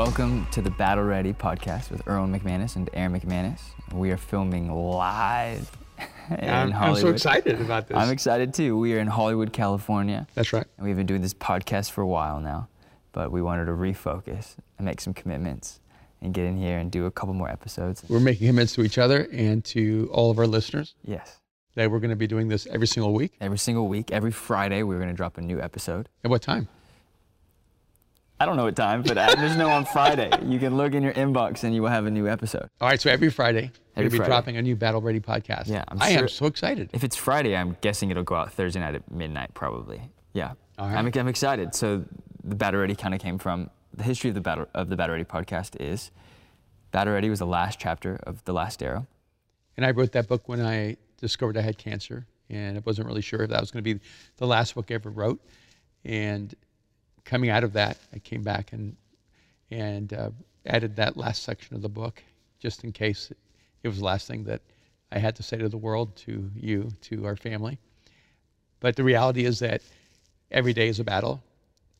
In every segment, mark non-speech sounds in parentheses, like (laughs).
Welcome to the Battle Ready podcast with Erwin McManus and Aaron McManus. We are filming live (laughs) in I'm, I'm so excited about this. I'm excited too. We are in Hollywood, California, That's right. and we've been doing this podcast for a while now, but we wanted to refocus and make some commitments and get in here and do a couple more episodes. We're making commitments to each other and to all of our listeners Yes. that we're going to be doing this every single week. Every single week, every Friday, we're going to drop a new episode. At what time? I don't know what time, but uh, there's no on Friday. You can look in your inbox and you will have a new episode. All right, so every Friday, Every we're going to be Friday. dropping a new Battle Ready podcast. Yeah, I'm I am so excited. If it's Friday, I'm guessing it'll go out Thursday night at midnight, probably. Yeah. All right. I'm, I'm excited. So the Battle Ready kind of came from the history of the Battle of the Battle Ready podcast is Battle Ready was the last chapter of the Last Arrow. And I wrote that book when I discovered I had cancer, and I wasn't really sure if that was going to be the last book I ever wrote. And coming out of that, I came back and and uh, added that last section of the book, just in case it was the last thing that I had to say to the world, to you, to our family. But the reality is that every day is a battle,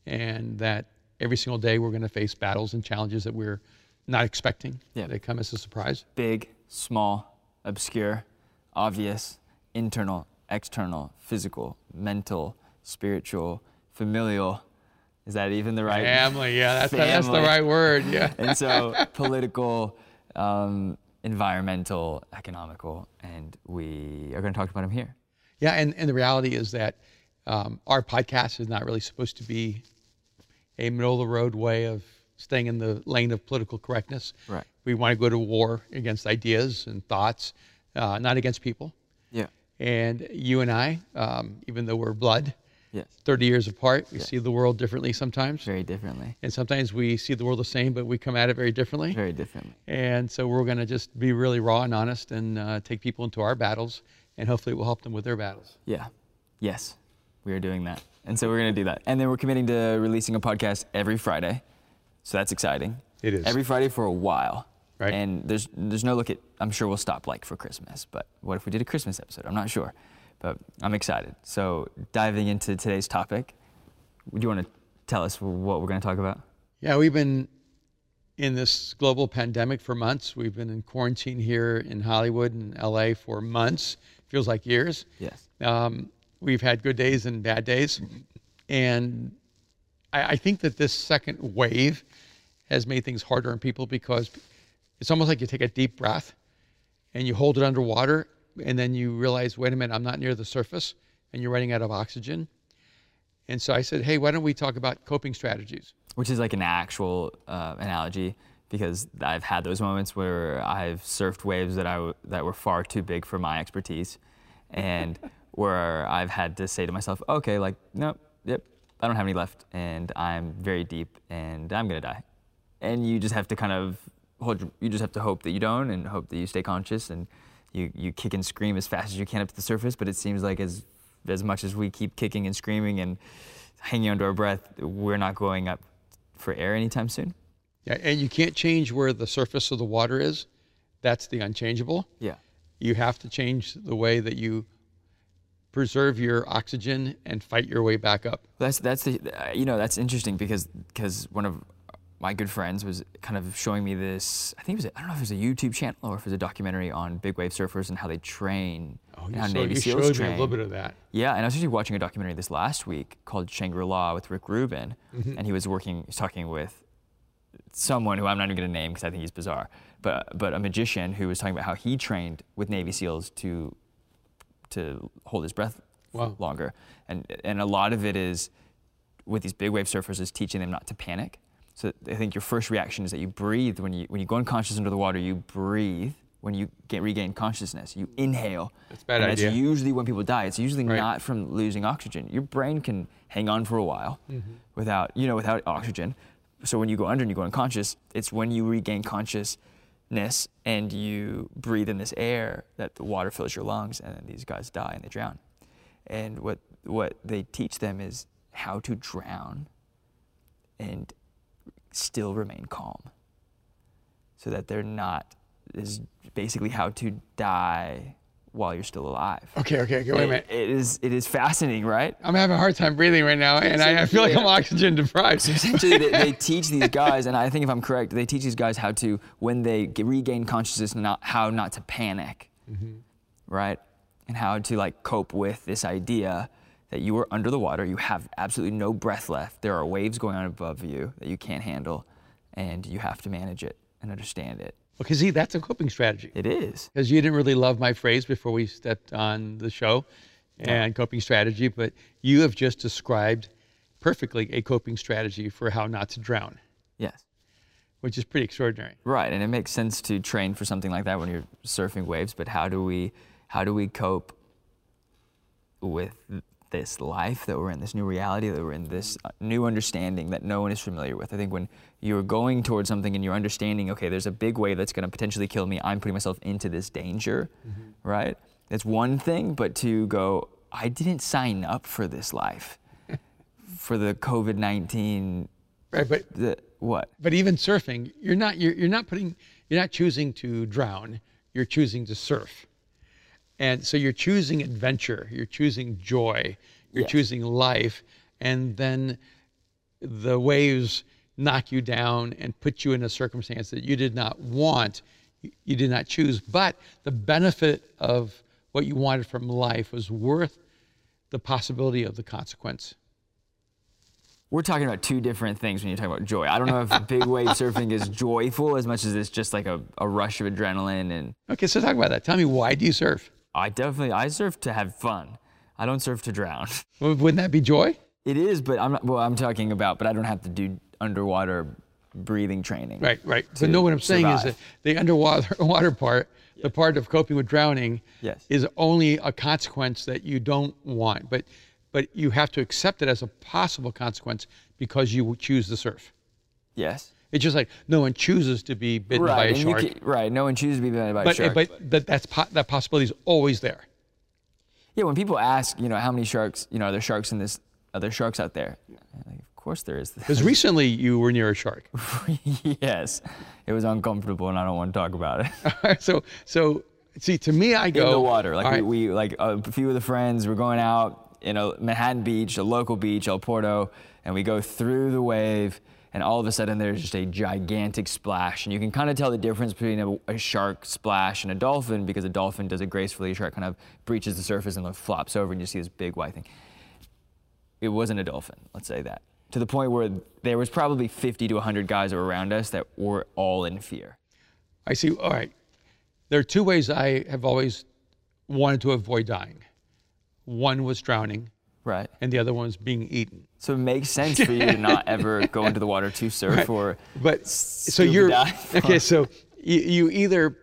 and that every single day we're going to face battles and challenges that we're not expecting. Yeah. They come as a surprise. Big, small, obscure, obvious, internal, external, physical, mental, spiritual, familial. Is that even the right? Family, yeah, that's, that's the right word. Yeah. (laughs) and so (laughs) political, um, environmental, economical, and we are going to talk about them here. Yeah, and, and the reality is that um, our podcast is not really supposed to be a middle of the road way of staying in the lane of political correctness. Right. We want to go to war against ideas and thoughts, uh, not against people. Yeah. And you and I, um, even though we're blood, Yes. 30 years apart, we see the world differently sometimes. Very differently. And sometimes we see the world the same, but we come at it very differently. Very differently. And so we're going to just be really raw and honest and uh, take people into our battles, and hopefully it will help them with their battles. Yeah. Yes. We are doing that. And so we're going to do that. And then we're committing to releasing a podcast every Friday. So that's exciting. It is. Every Friday for a while. Right. And there's there's no look at I'm sure we'll stop like for Christmas, but what if we did a Christmas episode? I'm not sure. But I'm excited. So diving into today's topic, do you want to tell us what we're going to talk about? Yeah, we've been in this global pandemic for months. We've been in quarantine here in Hollywood and LA for months. Feels like years. Yes. Um, we've had good days and bad days. And I, I think that this second wave has made things harder on people because it's almost like you take a deep breath and you hold it underwater and then you realize, wait a minute, I'm not near the surface and you're running out of oxygen. And so I said, hey, why don't we talk about coping strategies? which is like an actual uh, analogy because I've had those moments where I've surfed waves that I that were far too big for my expertise, and (laughs) where I've had to say to myself, okay, like nope, yep, I don't have any left, and I'm very deep, and I'm gonna die, and you just have to kind of hold, you just have to hope that you don't, and hope that you stay conscious, and you you kick and scream as fast as you can up to the surface, but it seems like as as much as we keep kicking and screaming and hanging under our breath, we're not going up for air anytime soon. Yeah, and you can't change where the surface of the water is. That's the unchangeable. Yeah. You have to change the way that you preserve your oxygen and fight your way back up. That's that's the uh, you know that's interesting because because one of my good friends was kind of showing me this. I think it was a, I don't know if it was a YouTube channel or if it was a documentary on big wave surfers and how they train Oh, you, Navy you SEALs showed train. me a little bit of that. Yeah, and I was actually watching a documentary this last week called Shangri La with Rick Rubin, Mm-hmm. and he was working, he was talking with someone who I'm not even going to name because I think he's bizarre, but but a magician who was talking about how he trained with Navy SEALs to to hold his breath Wow. longer, and and a lot of it is with these big wave surfers is teaching them not to panic. So I think your first reaction is that you breathe when you when you go unconscious under the water. You breathe when you get regain consciousness. You inhale. That's bad and idea. That's usually when people die. It's usually Right. not from losing oxygen. Your brain can hang on for a while Mm-hmm. without you know without oxygen. So when you go under and you go unconscious, it's when you regain consciousness and you breathe in this air that the water fills your lungs, and then these guys die and they drown. And what what they teach them is how to drown and still remain calm, so that they're not is basically how to die while you're still alive. Okay, okay, okay. Wait a minute. It, is it is fascinating, right? I'm having a hard time breathing right now, and I, I feel like I'm oxygen deprived. So Essentially, they, they (laughs) teach these guys, and I think if I'm correct, they teach these guys how to, when they get, regain consciousness, not how not to panic, mm-hmm. right, and how to like cope with this idea that you are under the water, you have absolutely no breath left, there are waves going on above you that you can't handle, and you have to manage it and understand it. Okay, see, that's a coping strategy. It is. Because you didn't really love my phrase before we stepped on the show and coping strategy, but you have just described perfectly a coping strategy for how not to drown, Yes. which is pretty extraordinary. Right, and it makes sense to train for something like that when you're surfing waves. But how do we, how do we cope with this life that we're in, this new reality that we're in, this uh, new understanding that no one is familiar with? I think when you're going towards something and you're understanding, okay, there's a big wave that's going to potentially kill me. I'm putting myself into this danger, right? That's one thing, but to go, I didn't sign up for this life, (laughs) for the COVID nineteen, Right, but the what? but even surfing, you're not you're, you're not putting you're not choosing to drown. You're choosing to surf, and so you're choosing adventure. You're choosing joy. You're Yes. choosing life, and then the waves knock you down and put you in a circumstance that you did not want, you- you did not choose. But the benefit of what you wanted from life was worth the possibility of the consequence. We're talking about two different things when you're talking about joy. I don't know if (laughs) big wave surfing is joyful as much as it's just like a, a rush of adrenaline. And Okay, so talk about that. Tell me why do you surf? I definitely, I surf to have fun. I don't surf to drown. (laughs) Well, Wouldn't that be joy? It is, but I'm not, well, I'm talking about, but I don't have to do underwater breathing training. Right, right. But no, what I'm saying is that the underwater (laughs) water part, the part of coping with drowning, Yes. is only a consequence that you don't want. But but you have to accept it as a possible consequence because you choose to surf. Yes. It's just like no one chooses to be bitten by Right. a and shark. can- right. No one chooses to be bitten by a but shark. but but that's po- that possibility is always there. yeah, when people ask, you know, how many sharks, you know, are there sharks in this, are there sharks out there? Like, of course there is. (laughs) Because recently you were near a shark. (laughs) yes. It was uncomfortable and I don't want to talk about it. (laughs) so so see to me I go in the water. Like we, right, we like a few of the friends, we're going out in a Manhattan Beach, a local beach, El Porto, and we go through the wave, and all of a sudden there's just a gigantic splash, and you can kind of tell the difference between a, a shark splash and a dolphin because a dolphin does it gracefully, a shark kind of breaches the surface and then flops over, and you see this big white thing. It wasn't a dolphin, let's say that. To the point where there was probably 50 to 100 guys around us that were all in fear. I see. All right. There are two ways I have always wanted to avoid dying. One was drowning, Right. and the other one's being eaten. So it makes sense for you to not (laughs) ever go into the water to surf or But so you're dive. (laughs) okay. So you, you either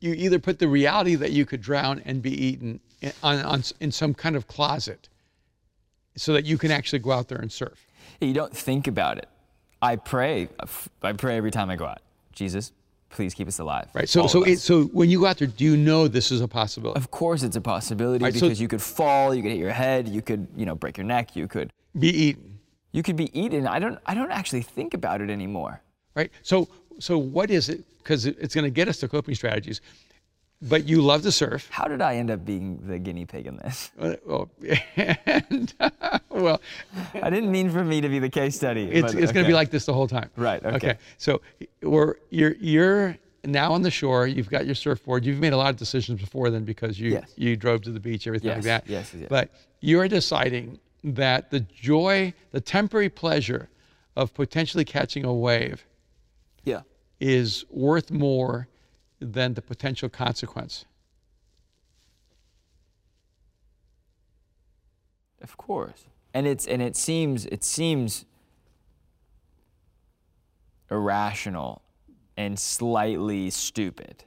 you either put the reality that you could drown and be eaten in, on, on in some kind of closet, so that you can actually go out there and surf. you don't think about it. I pray. I pray every time I go out. Jesus, please keep us alive. Right. So so it, so when you go out there, do you know this is a possibility? of course it's a possibility Right, so- because you could fall, you could hit your head, you could, you know, break your neck, you could Be eaten. you could be eaten. I don't I don't actually think about it anymore. right? So, so what is it? Because it's going to get us to coping strategies. But you love to surf. How did I end up being the guinea pig in this? (laughs) Uh, Well, and, (laughs) well, I didn't mean for me to be the case study. it's, but it's going to be like this the whole time. Right, okay. So we're you're you're now on the shore. You've got your surfboard. You've made a lot of decisions before then because you Yes. you drove to the beach, everything like Yes, that. yes, yes. But you're deciding that the joy, the temporary pleasure of potentially catching a wave Yeah. is worth more than the potential consequence. Of course. And it's and it seems it seems irrational and slightly stupid,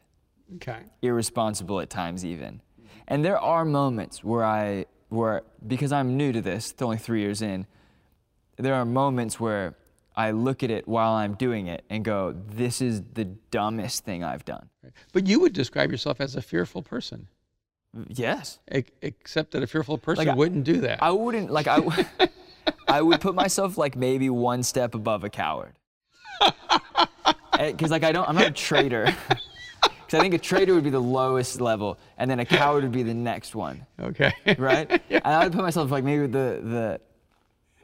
Okay. irresponsible at times even. And there are moments where I where because I'm new to this, only 3 years in, there are moments where I look at it while I'm doing it and go, this is the dumbest thing I've done. But you would describe yourself as a fearful person, Yes. e- except that a fearful person Like I- wouldn't do that. I wouldn't like I. (laughs) would put myself like maybe one step above a coward. (laughs) Eh, because like I don't, I'm not a traitor. (laughs) Because I think a traitor would be the lowest level, and then a coward would be the next one, Okay. right? And I would put myself like maybe the the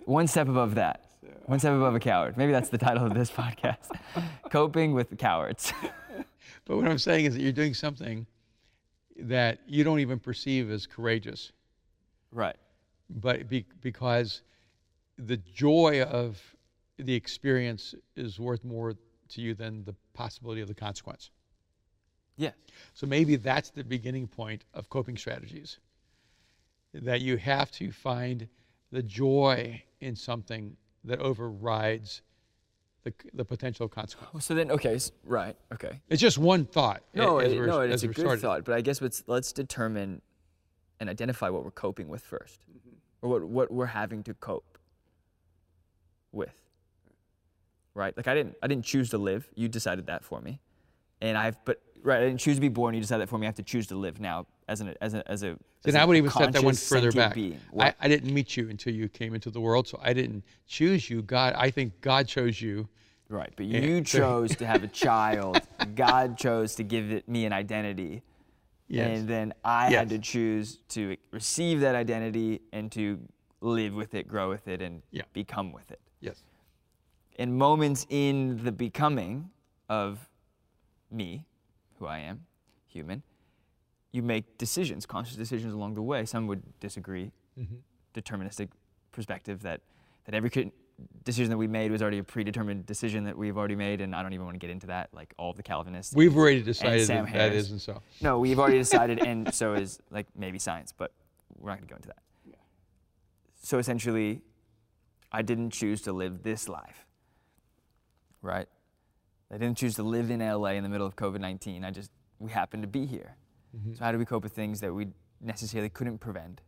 one step above that, one step above a coward. Maybe that's the title of this podcast: (laughs) coping with cowards. (laughs) But what I'm saying is that you're doing something that you don't even perceive as courageous, right. but be, because the joy of the experience is worth more to you than the possibility of the consequence. Yes. So maybe that's the beginning point of coping strategies. That you have to find the joy in something that overrides the, the potential consequence. So then, okay, right, okay. It's just one thought. No, it, no, it's a good started. thought, but I guess let's let's determine and identify what we're coping with 1st mm-hmm. or what what we're having to cope with. Right? Like I didn't I didn't choose to live. You decided that for me, and I've but right I didn't choose to be born. You decided that for me. I have to choose to live now as an as a as a. Then as I a would even set that one further back. I, I didn't meet you until you came into the world, so I didn't choose you. God, I think God chose you. Right, but you (laughs) so- chose to have a child. (laughs) God chose to give it me an identity. Yes. And then I had to choose to receive that identity and to live with it, grow with it, and Yeah. become with it. Yes. In moments in the becoming of me, who I am, human, you make decisions, conscious decisions along the way. Some would disagree, Mm-hmm. deterministic perspective that, that every decision that we made was already a predetermined decision that we've already made, and I don't even want to get into that, like all the Calvinists. We've already decided that that isn't so. No, we've already decided, and so is like maybe science, but we're not going to go into that. So essentially, I didn't choose to live this life, right? I didn't choose to live in LA in the middle of COVID 19. I just, we happened to be here. Mm-hmm. So, how do we cope with things that we necessarily couldn't prevent?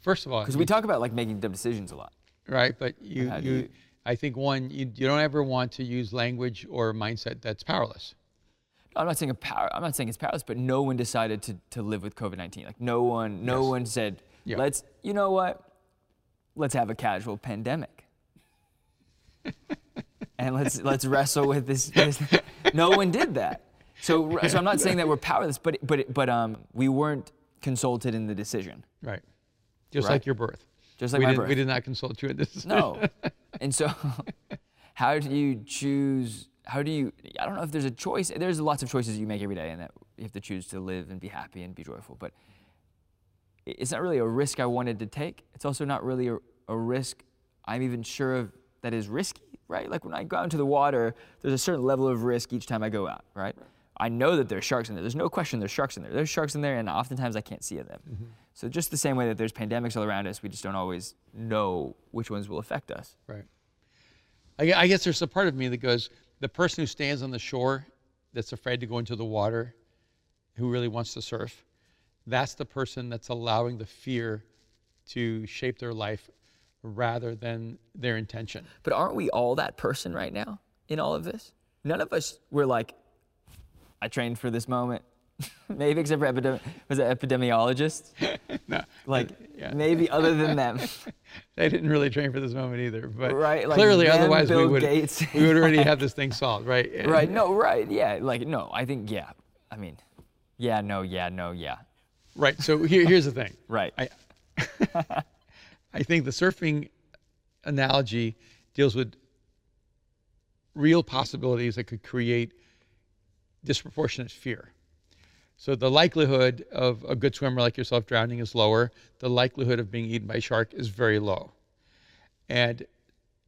First of all, Because we talk about like making dumb decisions a lot. right, but you, you, you- I think one, you, you don't ever want to use language or mindset that's powerless. I'm not saying a power. I'm not saying it's powerless, but no one decided to, to live with COVID-19. Like no one, no Yes. one said, Yeah. let's. You know what? Let's have a casual pandemic, (laughs) and let's let's wrestle with this. this. No one did that. So so I'm not saying that we're powerless, but but but um we weren't consulted in the decision, Right. Just Right. like your birth. just like we, my did, birth. we did not consult you in this. No. (laughs) and so, (laughs) how do you choose? How do you? I don't know if there's a choice. There's lots of choices you make every day, and that you have to choose to live and be happy and be joyful. But it's not really a risk I wanted to take. It's also not really a, a risk I'm even sure of that is risky, right? Like when I go out into the water, there's a certain level of risk each time I go out, right? I know that there's sharks in there. There's no question there's sharks in there. There's sharks in there, and oftentimes I can't see them. Mm-hmm. So just the same way that there's pandemics all around us, we just don't always know which ones will affect us. Right. I, I guess there's a part of me that goes, the person who stands on the shore that's afraid to go into the water, who really wants to surf, that's the person that's allowing the fear to shape their life rather than their intention. But aren't we all that person right now in all of this? None of us were like, I trained for this moment. (laughs) maybe except for epidemi- was it epidemiologists? (laughs) no, Like yeah. maybe other than them. (laughs) they didn't really train for this moment either. But Right, like clearly, them, otherwise we would Gates. we would already have this thing solved, right? And- right, no, right, yeah. Like no, I think yeah. I mean, yeah, no, yeah, no, yeah. Right. So here, here's the thing. Right. I, I think the surfing analogy deals with real possibilities that could create disproportionate fear. So the likelihood of a good swimmer like yourself drowning is lower. The likelihood of being eaten by a shark is very low. And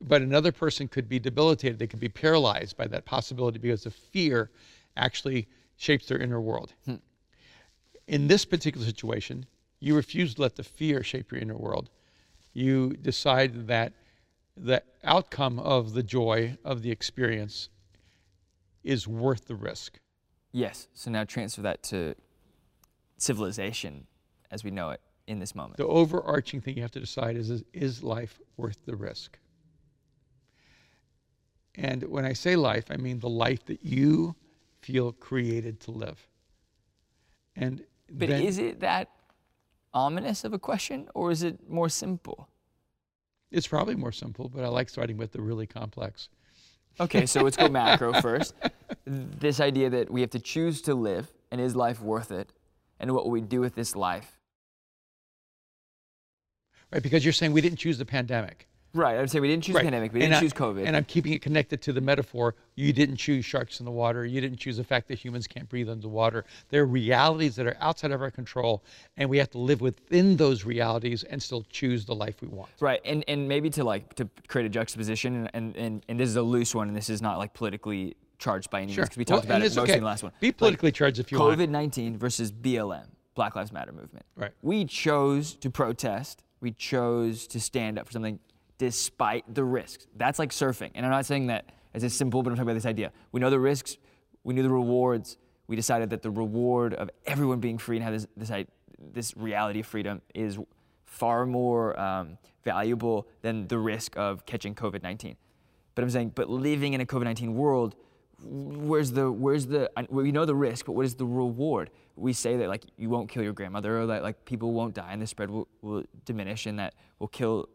but another person could be debilitated. They could be paralyzed by that possibility because the fear actually shapes their inner world. Hmm. In this particular situation, you refuse to let the fear shape your inner world. You decide that the outcome of the joy of the experience is worth the risk. Yes. So now transfer that to civilization as we know it in this moment. The overarching thing you have to decide is is, is life worth the risk? And when I say life, I mean the life that you feel created to live. And But then- is it that ominous of a question or is it more simple? it's probably more simple, but I like starting with the really complex. Okay, so let's go (laughs) macro first. This idea that we have to choose to live, and is life worth it? And what will we do with this life? Right, because you're saying we didn't choose the pandemic. Right. I'm saying we didn't choose Right. the pandemic. We And didn't I- choose COVID. And I'm keeping it connected to the metaphor. You didn't choose sharks in the water. You didn't choose the fact that humans can't breathe underwater. There are realities that are outside of our control, and we have to live within those realities and still choose the life we want. Right, and, and maybe to like to create a juxtaposition, and, and, and this is a loose one, and this is not like politically charged by any means, because we talked Well, about it mostly okay. in the last one. Be politically charged if you want. COVID 19 versus BLM, Black Lives Matter movement. Right. We chose to protest, we chose to stand up for something despite the risks. That's like surfing. And I'm not saying that as a simple, but I'm talking about this idea. We know the risks, we knew the rewards. We decided that the reward of everyone being free and have this, this, this reality of freedom is far more um, valuable than the risk of catching COVID 19. But I'm saying, but living in a COVID 19 world, where's the where's the we know the risk, but what is the reward? We say that like you won't kill your grandmother, or that like people won't die and the spread will, will diminish, and that will kill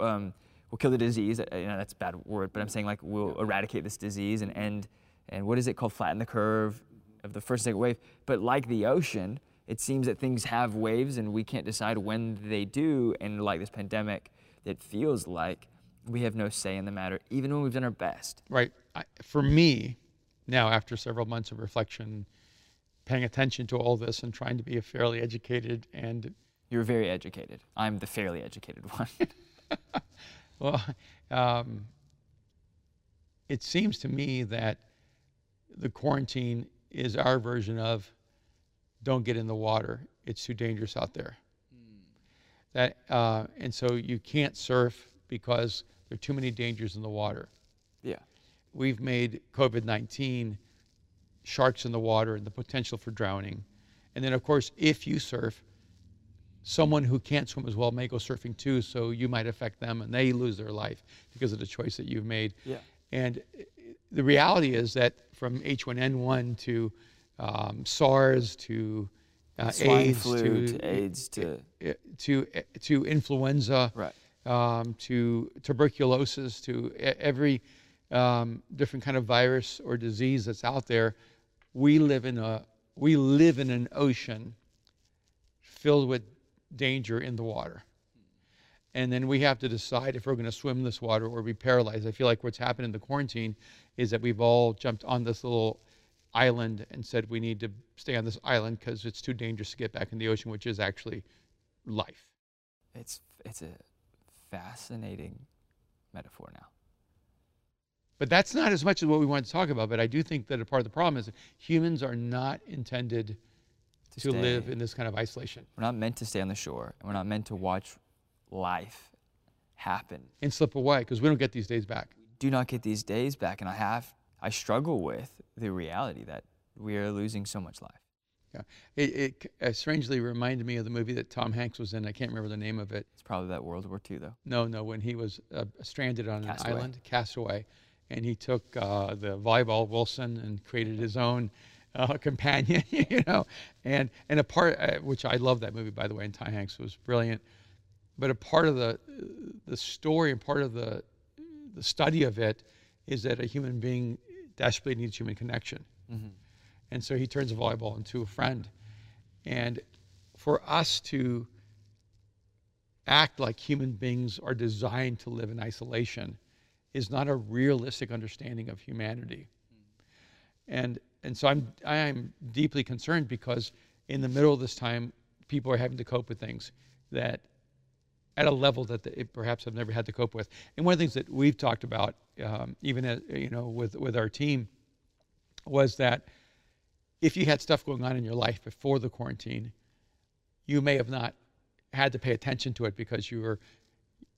um, will kill the disease. You know that's a bad word, but I'm saying like we'll eradicate this disease and end and what is it called? Flatten the curve of the first second wave. But like the ocean, it seems that things have waves, and we can't decide when they do. And like this pandemic, it feels like we have no say in the matter, even when we've done our best. Right. I, for me, now after several months of reflection, paying attention to all this and trying to be a fairly educated and You're very educated. I'm the fairly educated (laughs) one. (laughs) well, um, it seems to me that the quarantine is our version of don't get in the water. It's too dangerous out there. That uh, and so you can't surf because there are too many dangers in the water. We've made COVID 19 sharks in the water and the potential for drowning. And then, of course, if you surf, someone who can't swim as well may go surfing too, so you might affect them and they lose their life because of the choice that you've made. Yeah. And the reality is that from H1N1 to um, SARS to uh, AIDS flu to, to AIDS to uh, to to influenza, Right. um, to tuberculosis, to every um, different kind of virus or disease that's out there. We live in a we live in an ocean filled with danger in the water. And then we have to decide if we're going to swim this water or be paralyzed. I feel like what's happened in the quarantine is that we've all jumped on this little island and said we need to stay on this island because it's too dangerous to get back in the ocean, which is actually life. it's it's a fascinating metaphor now. But that's not as much as what we want to talk about. But I do think that a part of the problem is that humans are not intended To, to live in this kind of isolation We're not meant to stay on the shore, and we're not meant to watch life happen. and slip away because we don't get these days back. We do not get these days back, and I have I struggle with the reality that we are losing so much life. Yeah. It, it uh, strangely reminded me of the movie that Tom Hanks was in. I can't remember the name of it. It's probably that World War II though. No, no, when he was uh, stranded on an island, castaway, and he took uh, the volleyball Wilson and created his own uh, (laughs) companion, (laughs) you know, and and a part uh, which I love that movie by the way, and Ty Hanks was brilliant, but a part of the the story and part of the the study of it is that a human being desperately needs human connection, and so he turns a volleyball into a friend, and for us to act like human beings are designed to live in isolation is not a realistic understanding of humanity. And and so I'm I'm deeply concerned because in the middle of this time, people are having to cope with things that at a level that they perhaps have never had to cope with. And one of the things that we've talked about, um, even as, you know, with with our team, was that if you had stuff going on in your life before the quarantine, you may have not had to pay attention to it because you were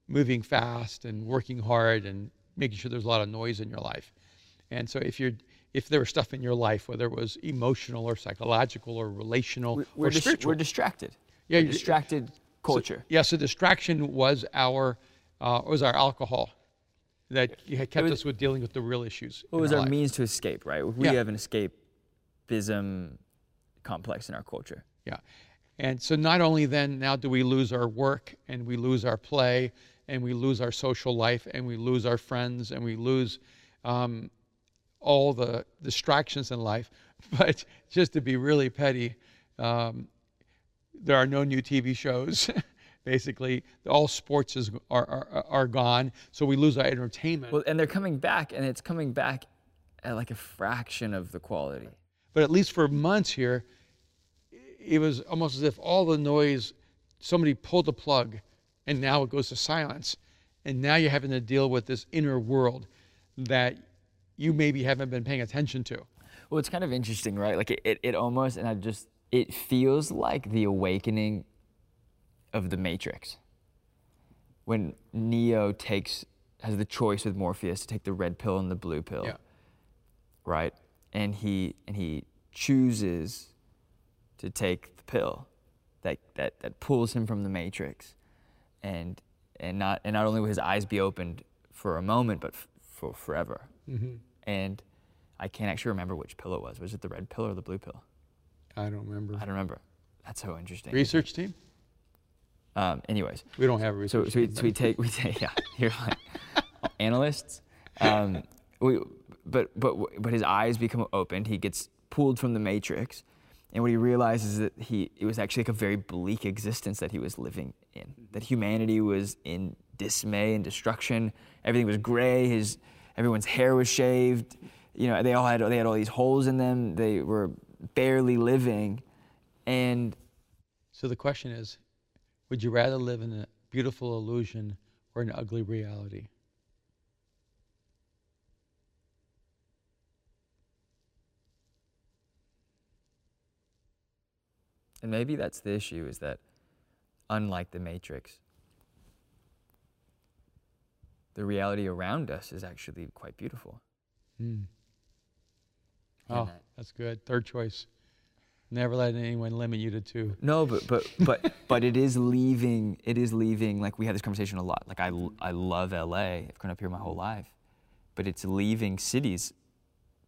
moving fast and working hard and making sure there's a lot of noise in your life. And so if you're if there was stuff in your life, whether it was emotional or psychological or relational We're, or we're, dis- spiritual, we're distracted. Yeah, We're distracted culture. yeah, so distraction was our uh, was our alcohol that kept was- us with dealing with the real issues. In was our our means to escape, right? We Yeah. have an escapism complex in our culture. Yeah. And so not only then now do we lose our work and we lose our play and we lose our social life and we lose our friends and we lose um, all the distractions in life. (laughs) But just to be really petty, um, there are no new TV shows. (laughs) Basically, all sports is, are, are, are gone, so we lose our entertainment. Well, and they're coming back, and it's coming back at like a fraction of the quality. But at least for months here, it was almost as if all the noise, somebody pulled the plug, and now it goes to silence. And now you're having to deal with this inner world that you maybe haven't been paying attention to. Well, it's kind of interesting, right? Like it, it, it almost, and I just, it feels like the awakening of the Matrix. When Neo takes, has the choice with Morpheus to take the red pill and the blue pill. Yeah. Right? And he, and he chooses to take the pill that, that, that pulls him from the Matrix. And, and, not, and not only will his eyes be opened for a moment, but f- for forever. Mm-hmm. And I can't actually remember which pill it was. Was it the red pill or the blue pill? I don't remember. I don't remember. That's so interesting. Research team? Um, anyways, We don't have a so, research so, we, team. so we take we take (laughs) yeah, you're like (laughs) analysts. Um, we, but but but his eyes become opened. He gets pulled from the matrix, and what he realizes is that he it was actually like a very bleak existence that he was living in. That humanity was in dismay and destruction. Everything was gray. His everyone's hair was shaved. You know, they all had they had all these holes in them. They were barely living, and So the question is would you rather live in a beautiful illusion or an ugly reality? And maybe that's the issue is that unlike the Matrix, the reality around us is actually quite beautiful. And Oh, that- that's good. Third choice. Never let anyone limit you to two. No, but but but (laughs) but it is leaving. It is leaving. Like we had this conversation a lot. Like I I love LA. I've grown up here my whole life, but it's leaving cities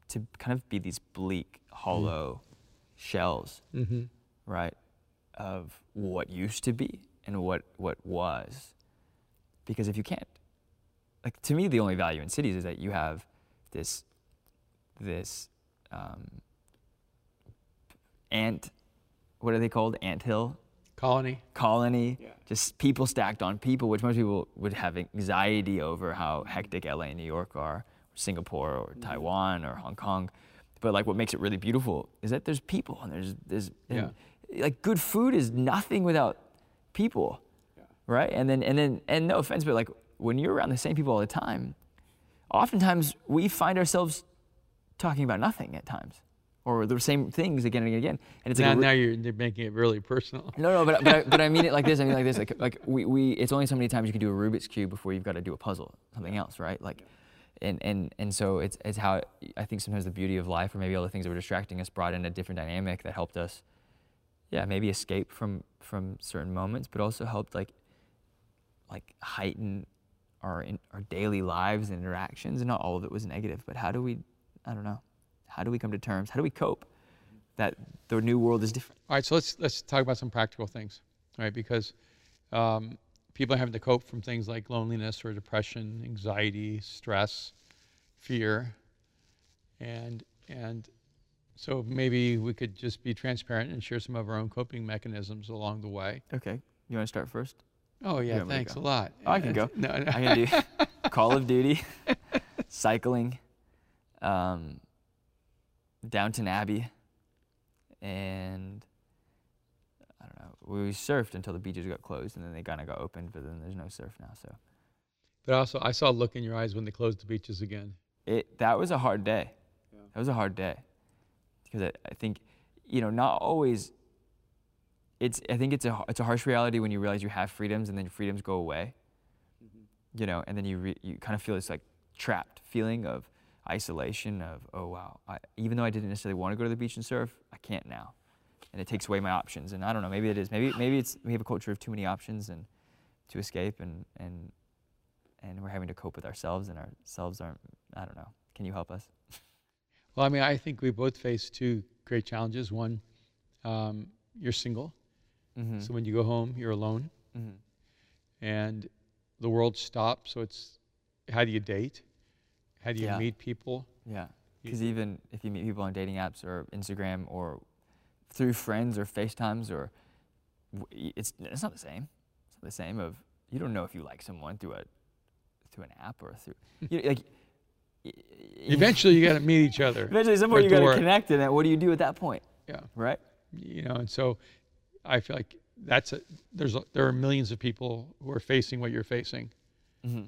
to kind of be these bleak, hollow shells, Mm-hmm. Right, of what used to be and what what was. Because if you can't, like to me, the only value in cities is that you have this this um, ant. What are they called? Ant hill Colony. colony, Yeah. just people stacked on people, which most people would have anxiety over how hectic LA and New York are, or Singapore or Taiwan or Hong Kong. But like what makes it really beautiful is that there's people and there's there's and, like good food is nothing without people. Right? And then and then and no offense, but like when you're around the same people all the time, oftentimes we find ourselves talking about nothing at times. Or the same things again and again. And it's like now, a re- now you're, you're making it really personal. no, no, but but I, but I mean it like this. I mean like this. (laughs) Like like we, we it's only so many times you can do a Rubik's cube before you've got to do a puzzle, something else, right? Like, and and and so it's it's how I think sometimes the beauty of life, or maybe all the things that were distracting us, brought in a different dynamic that helped us, yeah, maybe escape from from certain moments, but also helped like like heighten our in, our daily lives and interactions. And not all of it was negative, but how do we, I don't know, how do we come to terms? How do we cope that the new world is different? All right, so let's let's talk about some practical things, right? Because um, people are having to cope from things like loneliness or depression, anxiety, stress, fear, and and so maybe we could just be transparent and share some of our own coping mechanisms along the way. Okay, you want to start first? Oh yeah, want me to thanks a lot. Oh, I can go. (laughs) No, no. I'm gonna do (laughs) Call of Duty, cycling, um, Downton Abbey, and I don't know. We surfed until the beaches got closed, and then they kind of got opened. But then there's no surf now, so But also, I saw a look in your eyes when they closed the beaches again. it that was a hard day. That was a hard day because I, I think you know not always. It's I think it's a it's a harsh reality when you realize you have freedoms and then your freedoms go away. Mm-hmm. You know, and then you re, you kind of feel this like trapped feeling of isolation of oh wow I, even though I didn't necessarily want to go to the beach and surf I can't now, and it takes away my options and I don't know maybe it is maybe maybe it's we have a culture of too many options and to escape and and and we're having to cope with ourselves and ourselves aren't I don't know can you help us? (laughs) Well, I mean, I think we both face two great challenges. One, um, you're single, Mm-hmm. so when you go home, you're alone, mm-hmm. and the world stops. So it's how do you date? How do you Yeah. meet people? Yeah. Because even if you meet people on dating apps or Instagram or through friends or FaceTimes or it's it's not the same. It's not the same. Of you don't know if you like someone through a through an app or through you, like. (laughs) Eventually, you got to meet each other. Eventually, somewhere you got to connect, and then what do you do at that point, Yeah. right? you know and so i feel like that's a there's a, there are millions of people who are facing what you're facing Mm-hmm.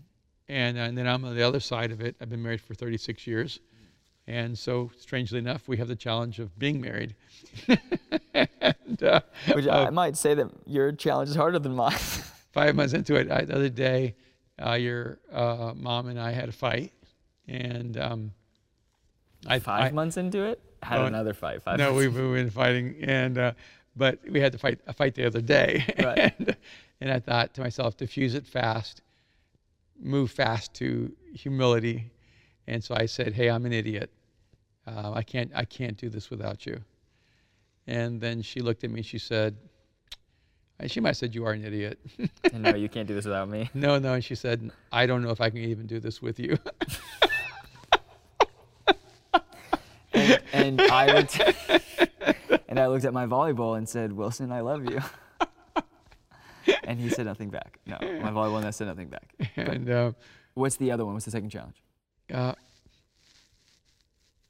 and and then i'm on the other side of it i've been married for 36 years and so strangely enough we have the challenge of being married (laughs) and uh, Which I might say that your challenge is harder than mine. (laughs) five months into it I, the other day uh, your uh, mom and i had a fight and um, I, Five I, months into it, had Oh, another fight. Five no, we've been fighting, and uh, but we had to fight a fight the other day, (laughs) Right. and, and I thought to myself, diffuse it fast, move fast to humility, and so I said, "Hey, I'm an idiot. Uh, I can't, I can't do this without you." And then she looked at me. She said, and she might have said, "You are an idiot." No, (laughs) you can't do this without me. no, no, and she said, "I don't know if I can even do this with you." (laughs) And, and I looked, (laughs) and I looked at my volleyball and said, "Wilson, I love you." (laughs) And he said nothing back. No, my volleyball net said nothing back. (laughs) and uh, What's the other one? What's the second challenge? Uh,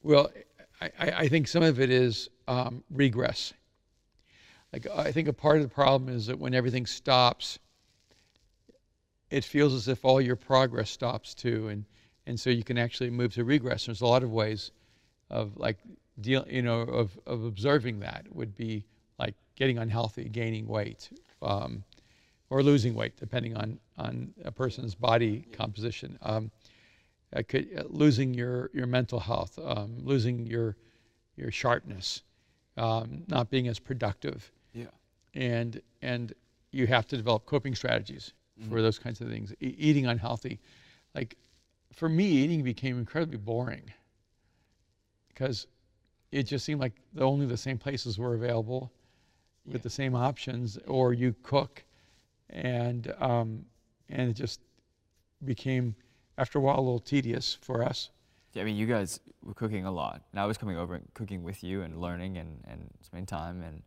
well, I, I I think some of it is um, regress. Like I think a part of the problem is that when everything stops, it feels as if all your progress stops too, and and so you can actually move to regress. There's a lot of ways of like deal, you know, of of observing that would be like getting unhealthy, gaining weight. Um, or losing weight, depending on, on a person's body composition. Um, could, uh, losing your, your mental health, um, losing your, your sharpness, um, not being as productive. Yeah. And, and you have to develop coping strategies for those kinds of things. E- eating unhealthy. Like for me, eating became incredibly boring because it just seemed like the, only the same places were available with the same options, or you cook, and um, and it just became after a while a little tedious for us. Yeah, I mean, you guys were cooking a lot, and I was coming over and cooking with you and learning and, and spending time. And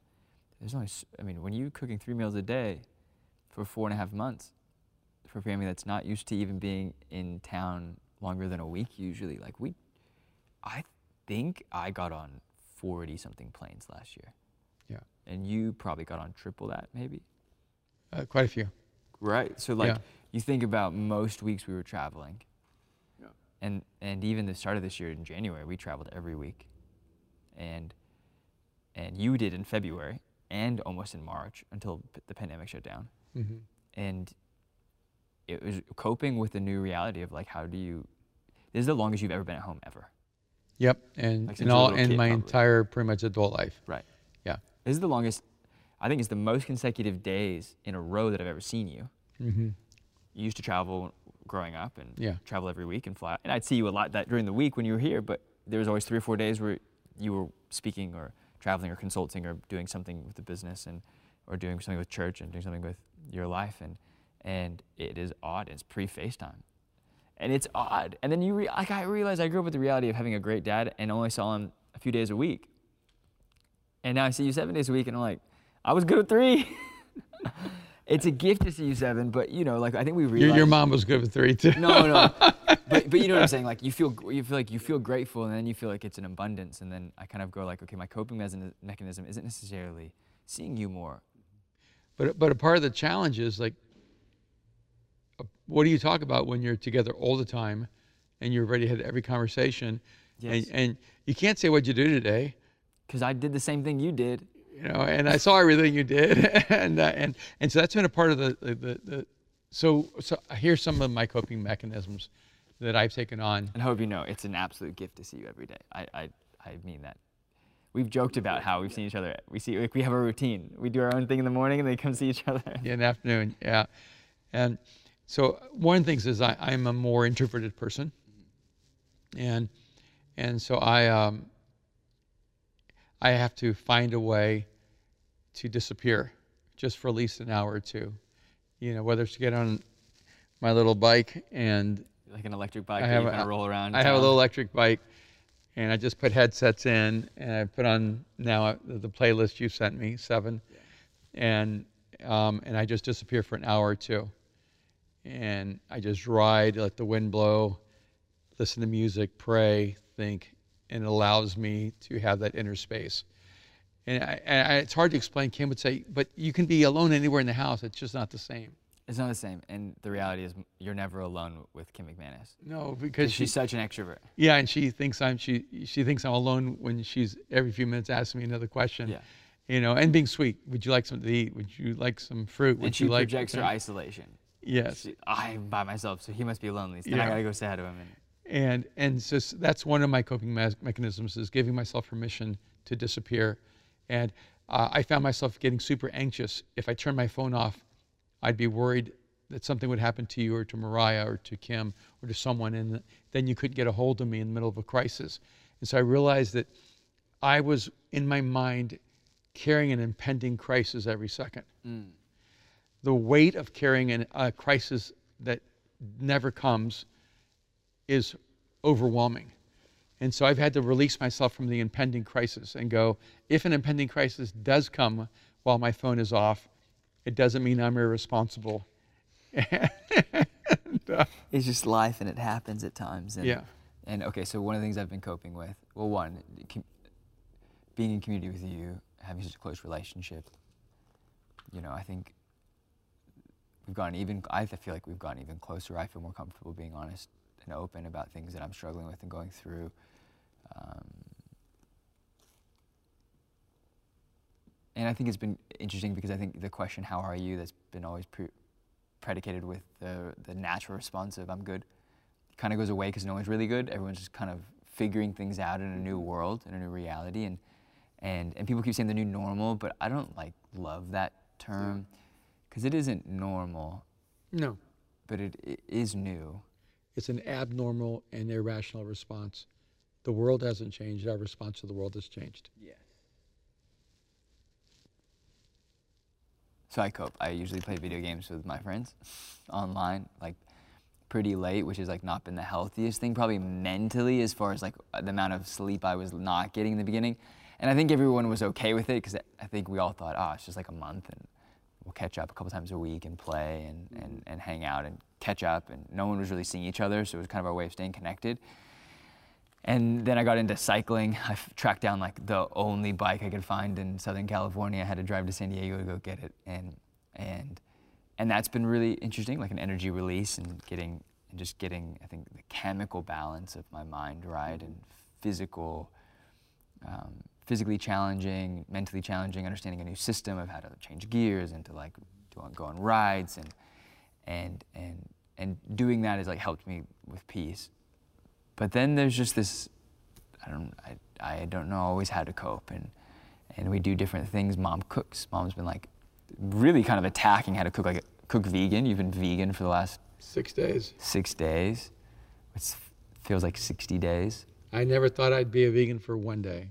there's only, I mean, when you're cooking three meals a day for four and a half months, for a family that's not used to even being in town longer than a week, usually, like we, I think I got on 40 something planes last year, Yeah, and you probably got on triple that, maybe. uh, quite a few. Right. So like Yeah. you think about most weeks we were traveling. Yeah. And and even the start of this year in January we traveled every week. And and you did in February and almost in March until p- the pandemic shut down. Mm -hmm. And it was coping with the new reality of like how do you this is the longest you've ever been at home ever. Yep, and Like in you were a all in my probably. entire pretty much adult life. Right. Yeah. This is the longest I think it's the most consecutive days in a row that I've ever seen you. hmm you used to travel growing up and Yeah. travel every week and fly. And I'd see you a lot that during the week when you were here, but there was always three or four days where you were speaking or traveling or consulting or doing something with the business and or doing something with church and doing something with your life and and it is odd. It's pre FaceTime. And it's odd. And then you re- like I realized I grew up with the reality of having a great dad and only saw him a few days a week. And now I see you seven days a week and I'm like, I was good with three. (laughs) it's a gift to see you seven, but you know, like I think we realized Your, your mom was good with three too. no, no. (laughs) But, but you know what I'm saying? Like you feel you feel like you feel grateful, and then you feel like it's an abundance, and then I kind of go like, okay, my coping mechanism isn't necessarily seeing you more. But but a part of the challenge is like, what do you talk about when you're together all the time, and you've already had every conversation, Yes. and, and you can't say what you do today, Because I did the same thing you did. you know. And I saw everything you did, (laughs) and uh, and and so that's been a part of the the, the, the so so here's some of my coping mechanisms that I've taken on. And I hope you know it's an absolute gift to see you every day. I I, I mean that. We've joked about how we've seen each other. We see like we have a routine. We do our own thing in the morning, and then come see each other. in the afternoon. Yeah, and so one of the things is I, I'm a more introverted person, and and so I um, I have to find a way to disappear, just for at least an hour or two, you know, whether it's to get on my little bike and Like an electric bike I have you a- roll around. I have a little electric bike, and I just put headsets in, and I put on now the, the playlist you sent me, seven, and um, and I just disappear for an hour or two, and I just ride, let the wind blow, listen to music, pray, think, and it allows me to have that inner space. And, I, and I, it's hard to explain. Kim would say, but you can be alone anywhere in the house. It's just not the same. It's not the same, and the reality is you're never alone with Kim McManus. No, because she's such an extrovert. Yeah, and she thinks I'm she she thinks I'm alone when she's every few minutes asking me another question. Yeah. You know, and being sweet. Would you like something to eat? Would you like some fruit? Would and she you like projects her isolation. Yes. She, I'm by myself, so he must be lonely. So then Yeah. I gotta go say hi to him. And, and so that's one of my coping me- mechanisms is giving myself permission to disappear and uh, i found myself getting super anxious if i turned my phone off i'd be worried that something would happen to you or to mariah or to kim or to someone and then you couldn't get a hold of me in the middle of a crisis and so i realized that i was in my mind carrying an impending crisis every second the weight of carrying an, a crisis that never comes is overwhelming. And so I've had to release myself from the impending crisis and go, if an impending crisis does come while my phone is off, it doesn't mean I'm irresponsible. (laughs) And, uh, it's just life, and it happens at times. And, Yeah. And okay, so one of the things I've been coping with, well, one, com- being in community with you, having such a close relationship. You know, I think we've gotten even. I feel like we've gotten even closer. I feel more comfortable being honest and open about things that I'm struggling with and going through. Um, and I think it's been interesting because I think the question "How are you?" that's been always pre- predicated with the the natural response of "I'm good," kind of goes away because no one's really good. Everyone's just kind of figuring things out in a new world, in a new reality, and and and people keep saying the new normal, but I don't like love that term because it isn't normal, no, but it, it is new. it's an abnormal and irrational response. The world hasn't changed, our response to the world has changed. Yes. So I cope. I usually play video games with my friends (laughs) online, like pretty late, which has like not been the healthiest thing, probably mentally, as far as like the amount of sleep I was not getting in the beginning. And I think everyone was okay with it because I think we all thought, oh, it's just like a month and we'll catch up a couple times a week and play and, and, and hang out and catch up. And no one was really seeing each other, so it was kind of our way of staying connected. And then I got into cycling. I f- tracked down like the only bike I could find in Southern California. I had to drive to San Diego to go get it, and and and that's been really interesting, like an energy release and getting and just getting I think the chemical balance of my mind right and physical, um, physically challenging, mentally challenging, understanding a new system of how to change gears and to like do go on rides and and and and doing that has like helped me with peace. But then there's just this, I don't, I, I don't know always how to cope, and and we do different things. Mom cooks. Mom's been like, really kind of attacking how to cook, like cook vegan. You've been vegan for the last Six days. six days, which feels like 60 days. I never thought I'd be a vegan for one day,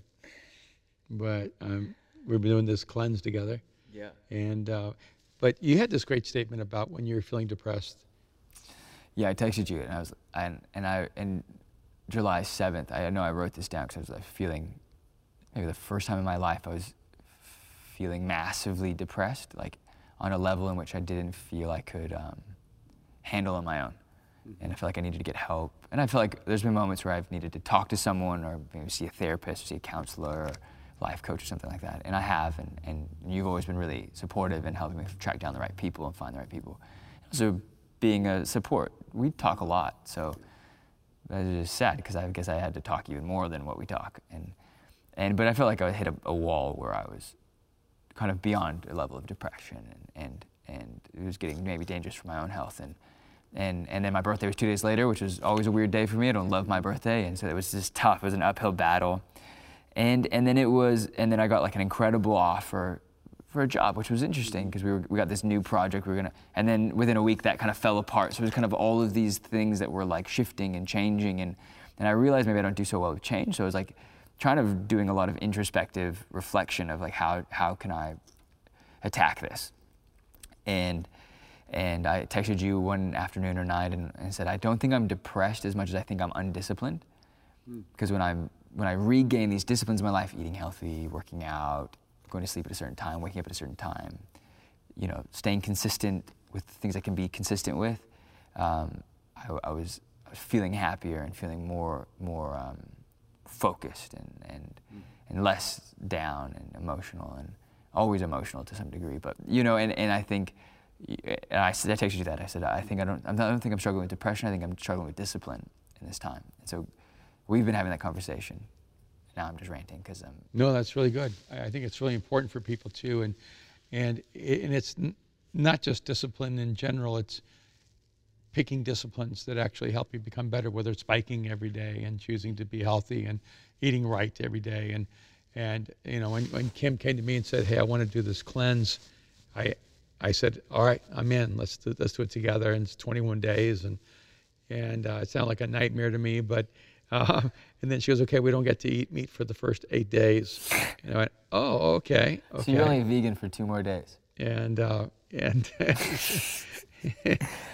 but um, we've been doing this cleanse together. Yeah. And uh, but you had this great statement about when you were feeling depressed. Yeah, I texted you, and I was, and and I and July 7th. I know I wrote this down because I was like, feeling, maybe the first time in my life I was feeling massively depressed, like on a level in which I didn't feel I could um, handle on my own. And I felt like I needed to get help. And I feel like there's been moments where I've needed to talk to someone or maybe see a therapist or see a counselor or life coach or something like that. And I have, and, and you've always been really supportive in helping me track down the right people and find the right people. So being a support, we talk a lot. So it's just sad because I guess I had to talk even more than what we talk. And, and but I felt like I hit a, a wall where I was kind of beyond a level of depression and, and, and it was getting maybe dangerous for my own health. And, and, and then my birthday was two days later, which was always a weird day for me. I don't love my birthday. And so it was just tough. It was an uphill battle. And, and then it was, and then I got like an incredible offer for a job, which was interesting because we, were, we got this new project we were gonna, and then within a week that kind of fell apart. So it was kind of all of these things that were like shifting and changing. And, and I realized maybe I don't do so well with change. So I was like trying to doing a lot of introspective reflection of like how, how can I attack this? And, and I texted you one afternoon or night and, and said, I don't think I'm depressed as much as I think I'm undisciplined. Hmm. Because when I'm when I regain these disciplines in my life, eating healthy, working out, going to sleep at a certain time, waking up at a certain time, you know, staying consistent with things I can be consistent with, um, I, I, was, I was feeling happier and feeling more more um, focused and and, mm. and less down and emotional and always emotional to some degree. But you know, and, and I think and I said I texted you that I said I think I don't I don't think I'm struggling with depression. I think I'm struggling with discipline in this time. And so we've been having that conversation. Now I'm just ranting because I'm. No, that's really good. I think it's really important for people too, and and and it's not just discipline in general. It's picking disciplines that actually help you become better. Whether it's biking every day and choosing to be healthy and eating right every day, and and you know when when Kim came to me and said, "Hey, I want to do this cleanse," I I said, "All right, I'm in. Let's do, let's do it together." And it's 21 days, and and uh, it sounded like a nightmare to me. But uh, and then she goes, "Okay, we don't get to eat meat for the first eight days." And I went, "Oh, okay, okay." So you're only vegan for two more days. And uh, and (laughs)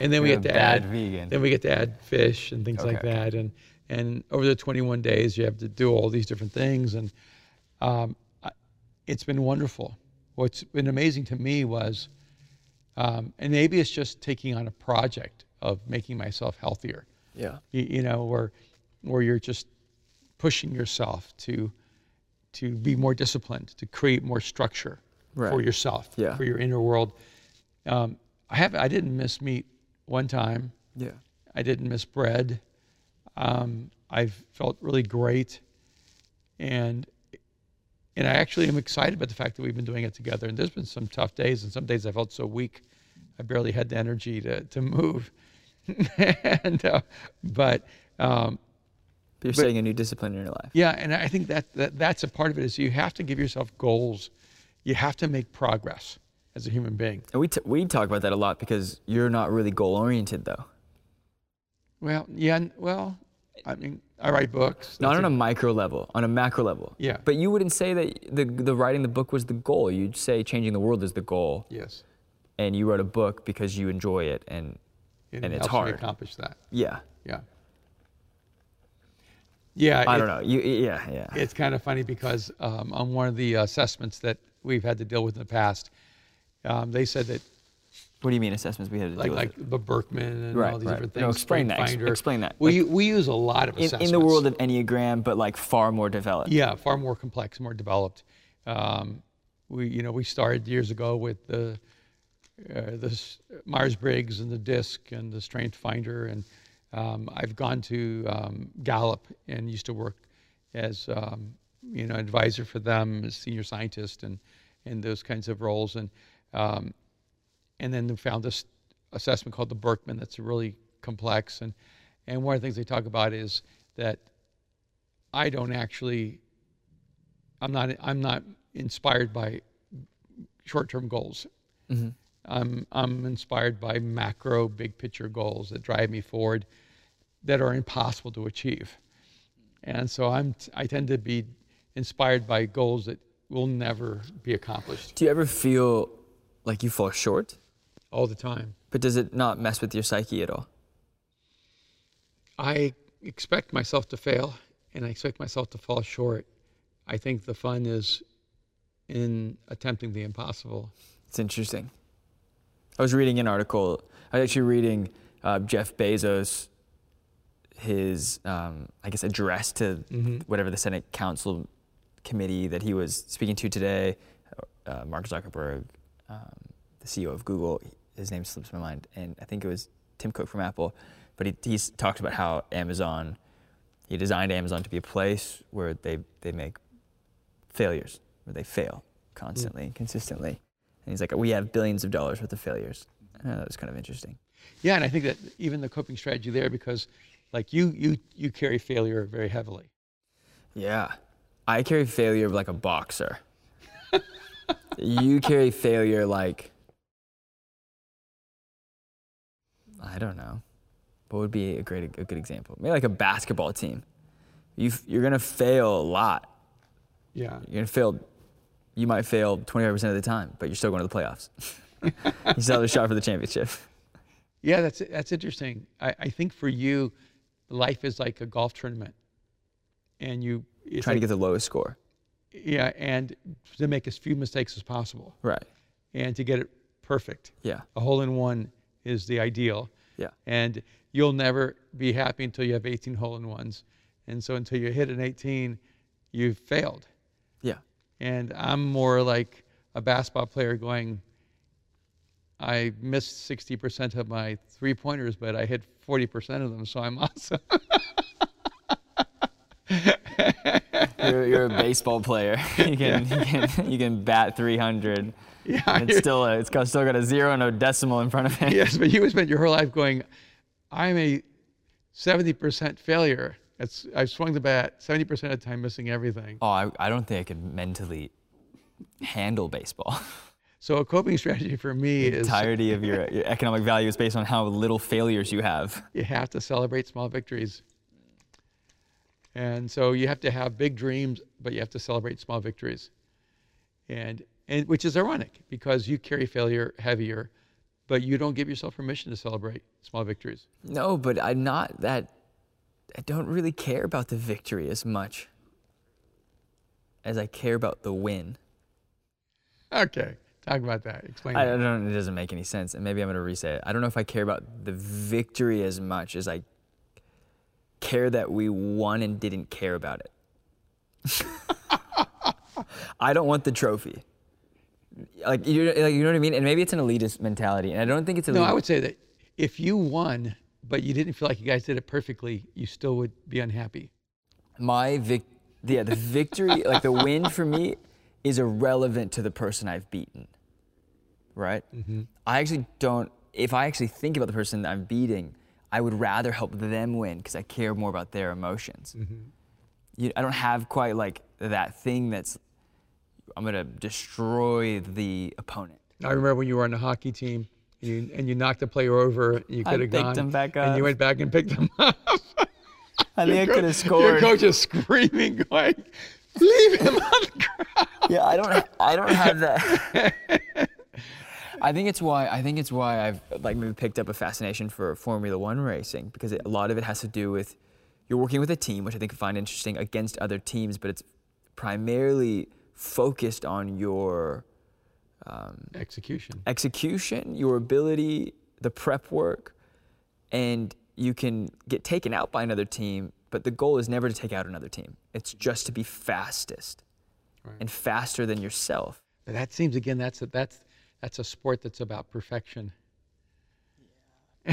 and then we get to add vegan. Then we get to add fish and things okay, like that. And and over the 21 days, you have to do all these different things, and um, it's been wonderful. What's been amazing to me was, um, and maybe it's just taking on a project of making myself healthier. Yeah. You, you know, where where you're just pushing yourself to to be more disciplined, to create more structure right. for yourself, yeah. for your inner world. Um, I have I didn't miss meat one time. Yeah. I didn't miss bread. Um, I've felt really great, and and I actually am excited about the fact that we've been doing it together. And there's been some tough days, and some days I felt so weak, I barely had the energy to to move. (laughs) and uh, but um, but you're but, setting a new discipline in your life. Yeah, and I think that, that that's a part of it is you have to give yourself goals. You have to make progress as a human being. And we t- we talk about that a lot because you're not really goal oriented though. Well, yeah, well, I mean, I write books. Not on a, a micro level, on a macro level. Yeah. But you wouldn't say that the the writing the book was the goal. You'd say changing the world is the goal. Yes. And you wrote a book because you enjoy it and and, and it it's hard. to accomplish that. Yeah. Yeah. Yeah. I it, don't know. You, yeah, yeah. It's kind of funny because um, on one of the assessments that we've had to deal with in the past, um, they said that. What do you mean assessments we had to like, deal like with? the Birkman and right, all these right. different things. No, explain that. Finder. Explain that. We, like, we use a lot of assessments. In, in, the world of Enneagram, but like far more developed. Yeah, far more complex, more developed. Um, we, you know, we started years ago with the uh, the Myers Briggs and the DISC and the Strength Finder, and um, I've gone to um, Gallup and used to work as um, you know advisor for them as senior scientist and and those kinds of roles, and um, and then found this assessment called the Birkman that's really complex, and and one of the things they talk about is that I don't actually I'm not I'm not inspired by short-term goals. Mm-hmm. I'm, I'm inspired by macro, big picture goals that drive me forward that are impossible to achieve. And so I'm, I tend to be inspired by goals that will never be accomplished. Do you ever feel like you fall short? All the time. But does it not mess with your psyche at all? I expect myself to fail and I expect myself to fall short. I think the fun is in attempting the impossible. It's interesting. I was reading an article. I was actually reading uh, Jeff Bezos, his um, I guess address to mm-hmm. whatever the Senate Council committee that he was speaking to today. Uh, Mark Zuckerberg, um, the CEO of Google, his name slips my mind, and I think it was Tim Cook from Apple. But he, he's talked about how Amazon, he designed Amazon to be a place where they they make failures, where they fail constantly, mm. consistently. And he's like, we have billions of dollars worth of failures. Uh, that was kind of interesting. Yeah, and I think that even the coping strategy there, because like you, you, you carry failure very heavily. Yeah, I carry failure like a boxer. you carry failure like I don't know. What would be a great, a good example? Maybe like a basketball team. You, you're gonna fail a lot. Yeah. You're gonna fail you might fail 25% of the time, but you're still going to the playoffs. (laughs) you still have a shot for the championship. Yeah, that's that's interesting. I, I think for you, life is like a golf tournament, and you it's Trying to get the lowest score. yeah, and to make as few mistakes as possible, Right. and to get it perfect. Yeah. A hole in one is the ideal, Yeah. and you'll never be happy until you have 18 hole in ones, and so until you hit an 18, you've failed. Yeah. And I'm more like a basketball player going, I missed 60% of my three pointers, but I hit 40% of them, so I'm (laughs) awesome. You're, you're a (laughs) baseball player. (laughs) You can, you can you can bat 300. yeah. And it's still a, it's got, still got a zero and a decimal in front of it. yes, but you spent your whole life going, I'm a 70% failure. I've swung the bat 70% of the time, missing everything. Oh, I, I don't think I could mentally handle baseball. (laughs) So a coping strategy for me The is entirety of your, your economic value is based on how little failures you have. you have to celebrate small victories. And so you have to have big dreams, but you have to celebrate small victories. And, and which is ironic because you carry failure heavier, but you don't give yourself permission to celebrate small victories. No, but I'm not that. I don't really care about the victory as much as I care about the win. Okay, talk about that. Explain. I that. don't. It doesn't make any sense, and maybe I'm gonna re-say it. I don't know if I care about the victory as much as I care that we won and didn't care about it. (laughs) I don't want the trophy. Like you, like you know what I mean. And maybe it's an elitist mentality, and I don't think it's elitist. No, I would say that if you won, but you didn't feel like you guys did it perfectly, you still would be unhappy. my vic yeah the victory like the win for me is irrelevant to the person i've beaten right? Mm-hmm. I actually don't if i actually think about the person that i'm beating i would rather help them win because i care more about their emotions. Mm-hmm. You, i don't have quite like that thing that's i'm gonna destroy the opponent. I remember when you were on the hockey team and you and you knocked the player over and you could have picked gone him back up. and you went back and picked him up. (laughs) i think i could have scored. Your coach is screaming, like, "Leave him on the ground." Yeah, I don't. I don't have that. (laughs) I think it's why. I think it's why I've like maybe picked up a fascination for Formula One racing because it, a lot of it has to do with you're working with a team, which I think I find interesting against other teams, but it's primarily focused on your Um, execution. execution, your ability, the prep work, and you can get taken out by another team, but the goal is never to take out another team. It's just to be fastest and faster than yourself. But that seems again that's a, that's that's a sport that's about perfection. (laughs)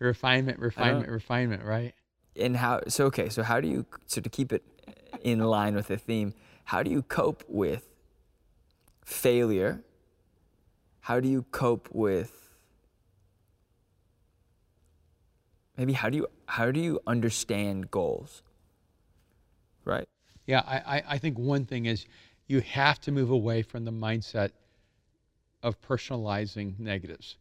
refinement, refinement, refinement, right? and how so okay so how do you so to keep it in line with the theme how do you cope with failure how do you cope with maybe how do you how do you understand goals right Yeah, I, I, I think one thing is you have to move away from the mindset of personalizing negatives.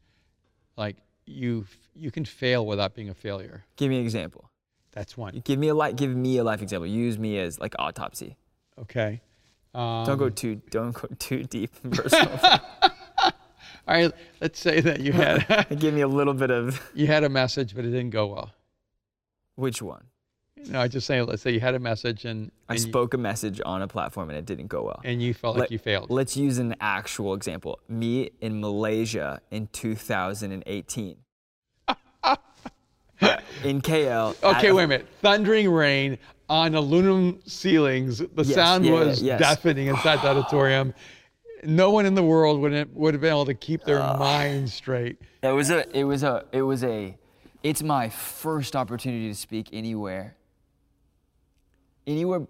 Like you you can fail without being a failure. give me an example That's one. give me a life give me a life example use me as like autopsy Okay. Um, don't go too don't go (laughs) too deep personal (laughs) All right. Let's say that you had (laughs) give me a little bit of you had a message, but it didn't go well. which one No, I just say let's say you had a message and, I and you- spoke a message on a platform and it didn't go well. and you felt like you failed. Let's use an actual example. Me in Malaysia in 2018. (laughs) in KL. Okay, at- wait a minute. Thundering rain on aluminum ceilings. The Yes, sound yeah, was yes. deafening inside the auditorium. No one in the world would have, would have been able to keep their mind straight. It was a. It was a. It was a. It's my first opportunity to speak anywhere. Anywhere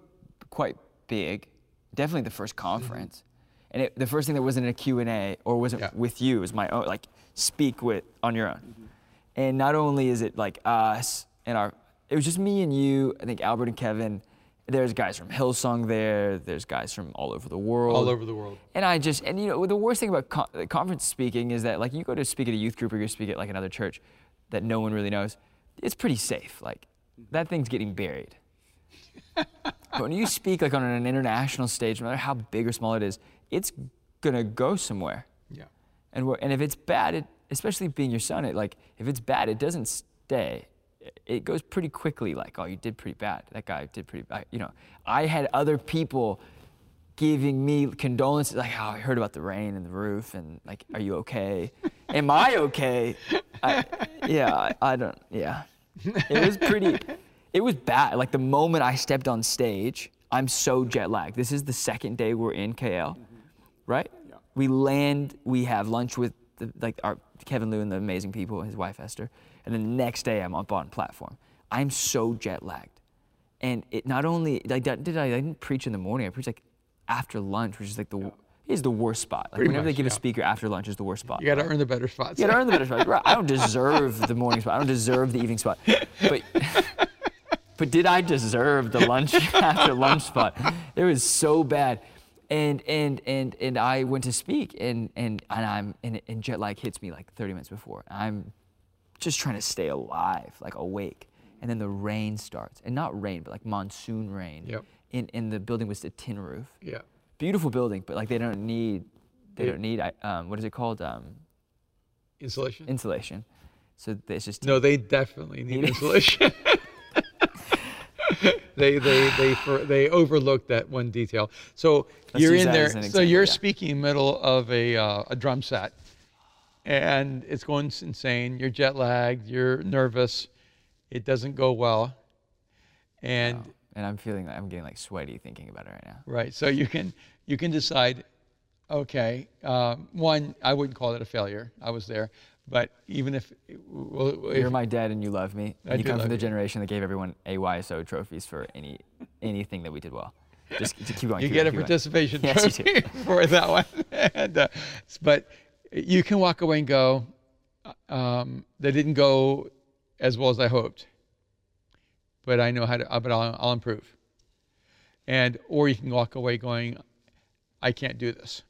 quite big. Definitely the first conference. Mm-hmm. And it, the first thing that wasn't a Q&A or wasn't Yeah. with you was my own, like speak with on your own. Mm-hmm. And not only is it like us and our, it was just me and you, I think Albert and Kevin. There's guys from Hillsong there. There's guys from all over the world. All over the world. And I just, and you know, the worst thing about con- uh, conference speaking is that, like, you go to speak at a youth group or you speak at like another church that no one really knows, it's pretty safe. Like, that thing's getting buried. but when you speak like on an international stage, no matter how big or small it is, it's gonna go somewhere. Yeah. And we're, and if it's bad, it, especially being your son, it like if it's bad, it doesn't stay. it goes pretty quickly. Like, oh, you did pretty bad. That guy did pretty bad. You know, I had other people giving me condolences, like, oh, I heard about the rain and the roof, and like, are you okay? Am I okay? I, yeah, I, I don't. Yeah, it was pretty. It was bad. Like the moment I stepped on stage, I'm so jet lagged. This is the second day we're in KL, right? We land, we have lunch with the, like our Kevin Liu and the amazing people, his wife Esther, and then the next day I'm up on platform. I'm so jet lagged, and it not only like did I, I didn't preach in the morning. I preached like after lunch, which is like the is the worst spot. Like Pretty whenever much, they give yeah. a speaker after lunch is the worst spot. You got to earn the better spots. You gotta earn the better (laughs) spot. Right. I don't deserve the morning spot. I don't deserve the evening spot. But (laughs) but did I deserve the lunch (laughs) after lunch spot? It was so bad. And and and and I went to speak and and and I'm and, and jet lag hits me like 30 minutes before. I'm just trying to stay alive, like awake. And then the rain starts. And not rain, but like monsoon rain. Yep. In in the building was a tin roof. Yeah. Beautiful building, but like they don't need they Yeah. don't need um, what is it called? Um, Insulation? insulation. So it's just no, they definitely need Need- (laughs) insulation. (laughs) (laughs) they they they for, they overlooked that one detail. So Let's you're in there. so example, you're yeah. speaking in the middle of a uh, a drum set, and it's going insane. You're jet lagged. You're nervous. It doesn't go well, and Wow. and I'm feeling like I'm getting like sweaty thinking about it right now. Right. So you can you can decide. Okay. Um, one, I wouldn't call it a failure. I was there, but even if, well, if You're my dad and you love me. I And you come from the you. generation that gave everyone AYSO trophies for any anything that we did well. Just to keep going. you keep get a going, keep going. participation (laughs) Yes, trophy for that one. (laughs) and, uh, but you can walk away and go, uh, um, they didn't go as well as I hoped, but I know how to. Uh, but I'll, I'll improve. And or you can walk away going, I can't do this.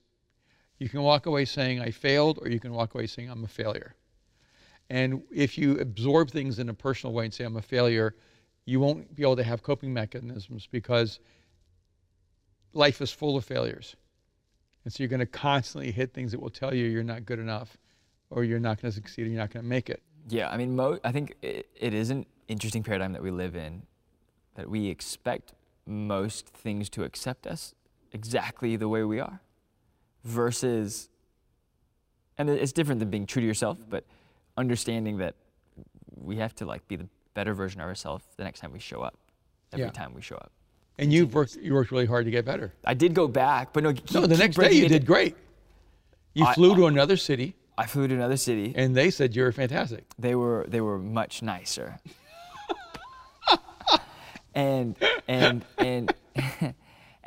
You can walk away saying I failed, or you can walk away saying I'm a failure. And if you absorb things in a personal way and say I'm a failure, you won't be able to have coping mechanisms because life is full of failures. And so you're going to constantly hit things that will tell you you're not good enough or you're not going to succeed or you're not going to make it. Yeah, I mean, mo- I think it, it is an interesting paradigm that we live in, that we expect most things to accept us exactly the way we are, versus, and it's different than being true to yourself, but understanding that we have to like be the better version of ourselves the next time we show up, every Yeah. time we show up. And you've worked, you worked really hard to get better. I did go back, but no. Keep, No, the next day you did great. You I- flew to another city I flew to another city. and they said you were fantastic. they were they were much nicer. (laughs) and and and (laughs)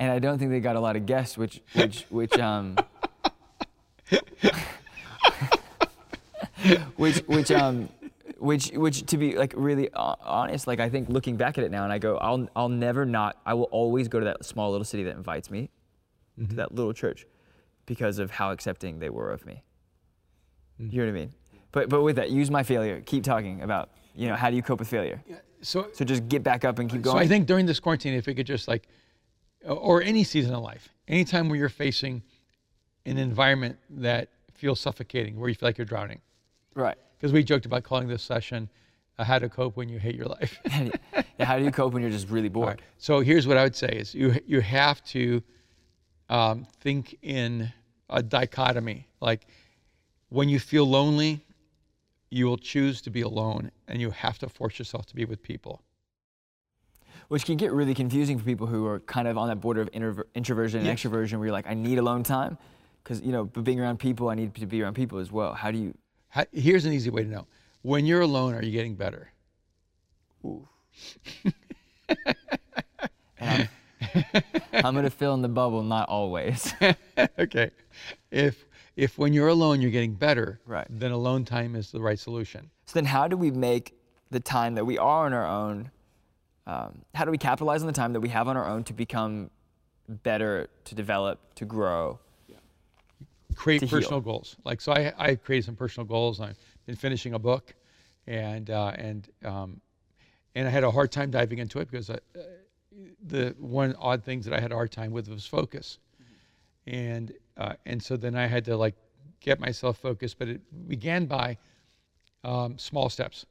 and I don't think they got a lot of guests, which which (laughs) which um (laughs) which which um which which to be like really honest, like I think looking back at it now, and I go, I'll I'll never not, I will always go to that small little city that invites me to that little church because of how accepting they were of me. You know what I mean? But but with that, use my failure. Keep talking about you know how do you cope with failure? So, So just get back up and keep going so. I think during this quarantine, if we could just like, or any season of life, anytime where you're facing an environment that feels suffocating, where you feel like you're drowning, right. because we joked about calling this session uh, "How to Cope When You Hate Your Life." (laughs) Yeah, how do you cope when you're just really bored? right. So here's what I would say: is you you have to um, think in a dichotomy. Like when you feel lonely, you will choose to be alone, and you have to force yourself to be with people. Which can get really confusing for people who are kind of on that border of introver- introversion and Yes. extroversion, where you're like, I need alone time, because you know, but being around people, I need to be around people as well. How do you? How, here's an easy way to know: when you're alone, are you getting better? (laughs) And I'm, I'm gonna fill in the bubble, not always. (laughs) okay. If if when you're alone, you're getting better, Right. then alone time is the right solution. So then, how do we make the time that we are on our own? Um, how do we capitalize on the time that we have on our own to become better, to develop, to grow? create to heal. personal goals. Like so, I I created some personal goals. I've been finishing a book, and uh, and um, and I had a hard time diving into it because I, uh, the one odd things that I had a hard time with was focus, and uh, and so then I had to like get myself focused. But it began by um, small steps.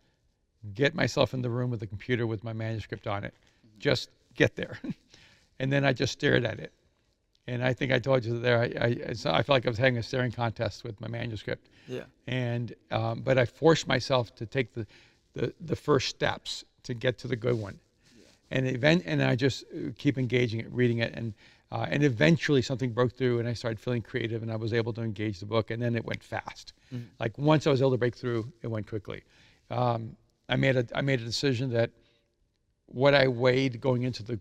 Get myself in the room with the computer with my manuscript on it. Just get there. (laughs) and then I just stared at it. And I think I told you that there, I, I, I felt like I was having a staring contest with my manuscript. Yeah. And, um, but I forced myself to take the, the, the first steps to get to the good one. And event, and I just uh, keep engaging it, reading it, and uh, and eventually something broke through, and I started feeling creative, and I was able to engage the book, and then it went fast. Mm-hmm. Like once I was able to break through, it went quickly. Um, I made a I made a decision that what I weighed going into the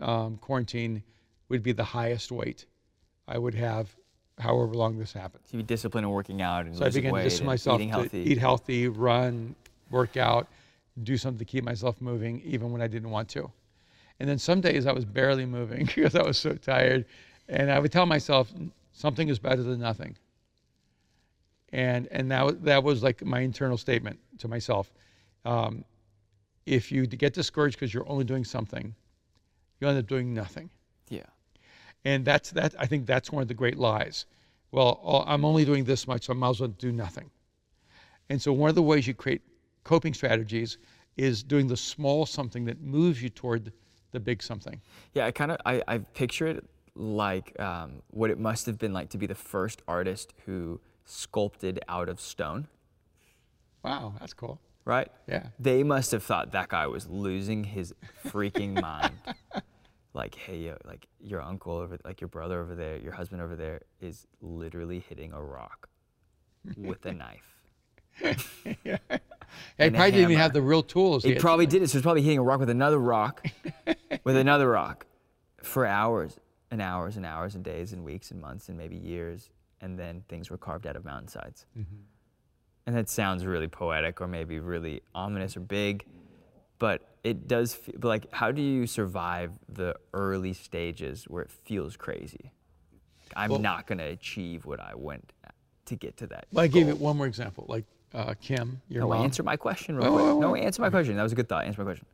um, quarantine would be the highest weight I would have, however long this happened. So you be disciplined in working out and so I began to discipline myself eating healthy. to eat healthy, run, work out, do something to keep myself moving, even when I didn't want to. And then some days I was barely moving (laughs) because I was so tired. And I would tell myself, something is better than nothing. And, and that, that was like my internal statement to myself. Um, if you get discouraged because you're only doing something, you end up doing nothing. Yeah. And that's that. I think that's one of the great lies. Well, I'm only doing this much, so I might as well do nothing. And so one of the ways you create coping strategies is doing the small something that moves you toward the big something. Yeah, I kind of I, I picture it like um, what it must have been like to be the first artist who sculpted out of stone. Wow, that's cool. Right? Yeah. They must have thought that guy was losing his freaking (laughs) mind. like, hey, yo, like your uncle over, like your brother over there, your husband over there is literally hitting a rock with a knife. (laughs) yeah. He probably didn't even have the real tools. He, he probably did it. So he's probably hitting a rock with another rock, (laughs) with another rock, for hours and hours and hours and days and weeks and months and maybe years, and then things were carved out of mountainsides. Mm-hmm. And that sounds really poetic or maybe really ominous or big, but it does feel like how do you survive the early stages where it feels crazy? I'm well, not going to achieve what I went to get to that. Well, I gave it one more example. Like uh, Kim, your no, mom. answer my question real quick. no, answer my question. That was a good thought. Answer my question.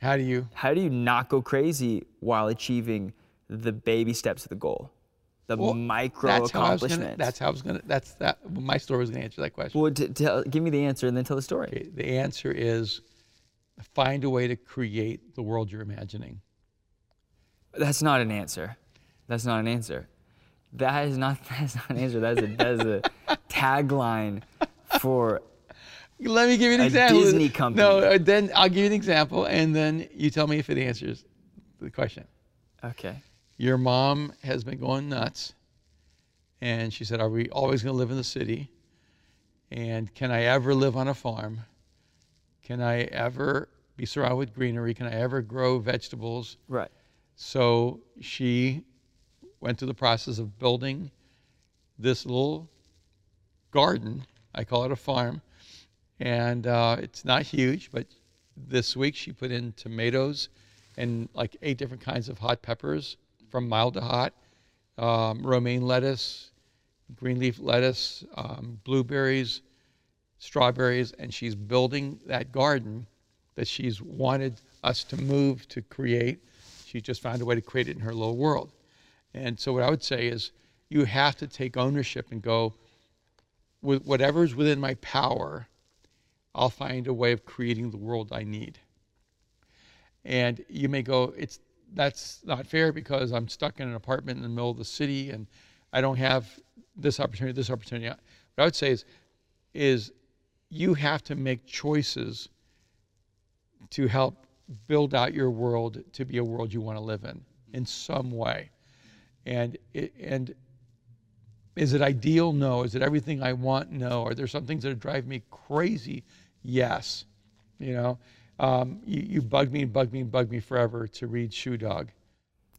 How do you? How do you not go crazy while achieving the baby steps to the goal, the well, micro that's accomplishments? How gonna, that's how I was gonna. That's that. My story was gonna answer that question. Well, tell, give me the answer and then tell the story. Okay, the answer is find a way to create the world you're imagining. That's not an answer. That's not an answer. That is not (laughs) that's not an answer. That is a that is a tagline for. Let me give you an example. Disney company. No, uh, then I'll give you an example, and then you tell me if it answers the question. Okay. Your mom has been going nuts, and she said, "Are we always going to live in the city? And can I ever live on a farm? Can I ever be surrounded with greenery? Can I ever grow vegetables?" Right. So she went through the process of building this little garden. I call it a farm. And uh, it's not huge, but this week she put in tomatoes and like eight different kinds of hot peppers from mild to hot, um, romaine lettuce, green leaf lettuce, um, blueberries, strawberries, and she's building that garden that she's wanted us to move to create. She just found a way to create it in her little world. And so what I would say is you have to take ownership and go with whatever's within my power, I'll find a way of creating the world I need. And you may go, it's that's not fair because I'm stuck in an apartment in the middle of the city and I don't have this opportunity, this opportunity. What I would say is, is you have to make choices to help build out your world to be a world you want to live in in some way. And it, and is it ideal? No. Is it everything I want? No. Are there some things that drive me crazy? Yes. You know, um, you, you bug me and bugged me and bugged me forever to read Shoe Dog.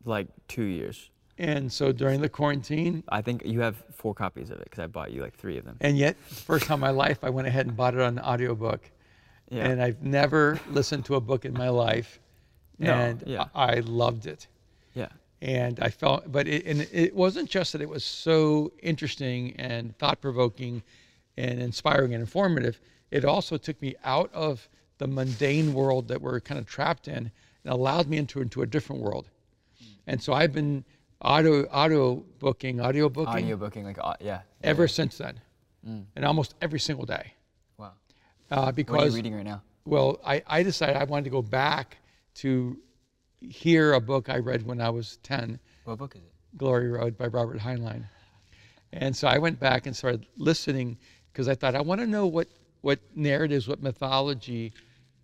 Like two years. And so during the quarantine, I think you have four copies of it because I bought you like three of them. And yet, first time in my life, I went ahead and bought it on audiobook. Yeah. And I've never listened to a book in my life. No, and yeah. I loved it. Yeah and I felt, but it, and it wasn't just that it was so interesting and thought provoking and inspiring and informative. It also took me out of the mundane world that we're kind of trapped in and allowed me into into a different world. And so I've been auto auto booking, audio booking, audio booking, like uh, yeah, ever yeah. since then, mm. and almost every single day. Wow. Uh, What are because you reading right now? well, I, I decided I wanted to go back to hear a book I read when I was 10, What book is it? Glory Road by Robert Heinlein. And so I went back and started listening because I thought I want to know what, what narratives, what mythology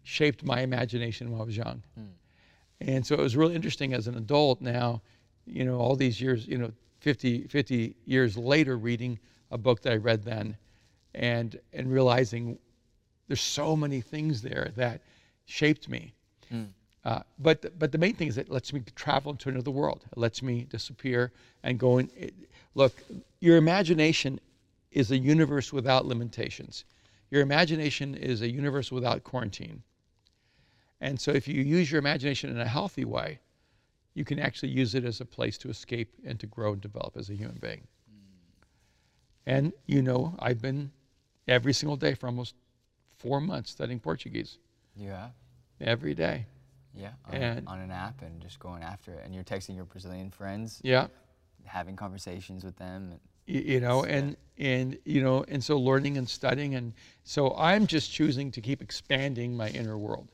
shaped my imagination when I was young. And so it was really interesting as an adult now, you know, all these years, you know, 50, 50 years later, reading a book that I read then and, and realizing there's so many things there that shaped me. Uh, but the- but the main thing is it lets me travel into another world. It lets me disappear and go in. It, look, your imagination is a universe without limitations. Your imagination is a universe without quarantine. And so if you use your imagination in a healthy way, you can actually use it as a place to escape and to grow and develop as a human being. Mm. And you know, I've been every single day for almost four months studying Portuguese You have? every day. Yeah. On, And- on an app and just going after it. And you're texting your Brazilian friends, Yeah. having conversations with them. and- y- you know and and you know and so learning and studying and so i'm just choosing to keep expanding my inner world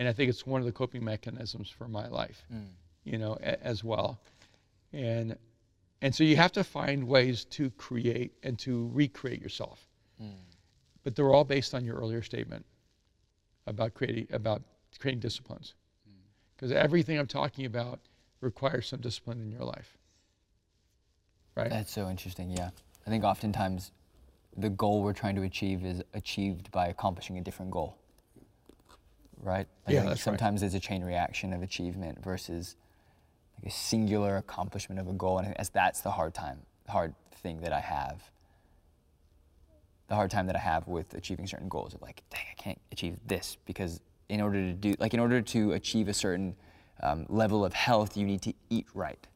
and i think it's one of the coping mechanisms for my life mm. you know a, as well. And and so you have to find ways to create and to recreate yourself. Mm. But they're all based on your earlier statement about creating about creating disciplines. Mm. Because everything i'm talking about requires some discipline in your life. Right? That's so interesting, yeah. I think oftentimes the goal we're trying to achieve is achieved by accomplishing a different goal. Right? I Yeah, that's right. sometimes there's a chain reaction of achievement versus like a singular accomplishment of a goal. And that's, that's the hard time, hard thing that I have. The hard time that I have with achieving certain goals of like, dang, I can't achieve this because in order to do, like, in order to achieve a certain um, level of health, you need to eat right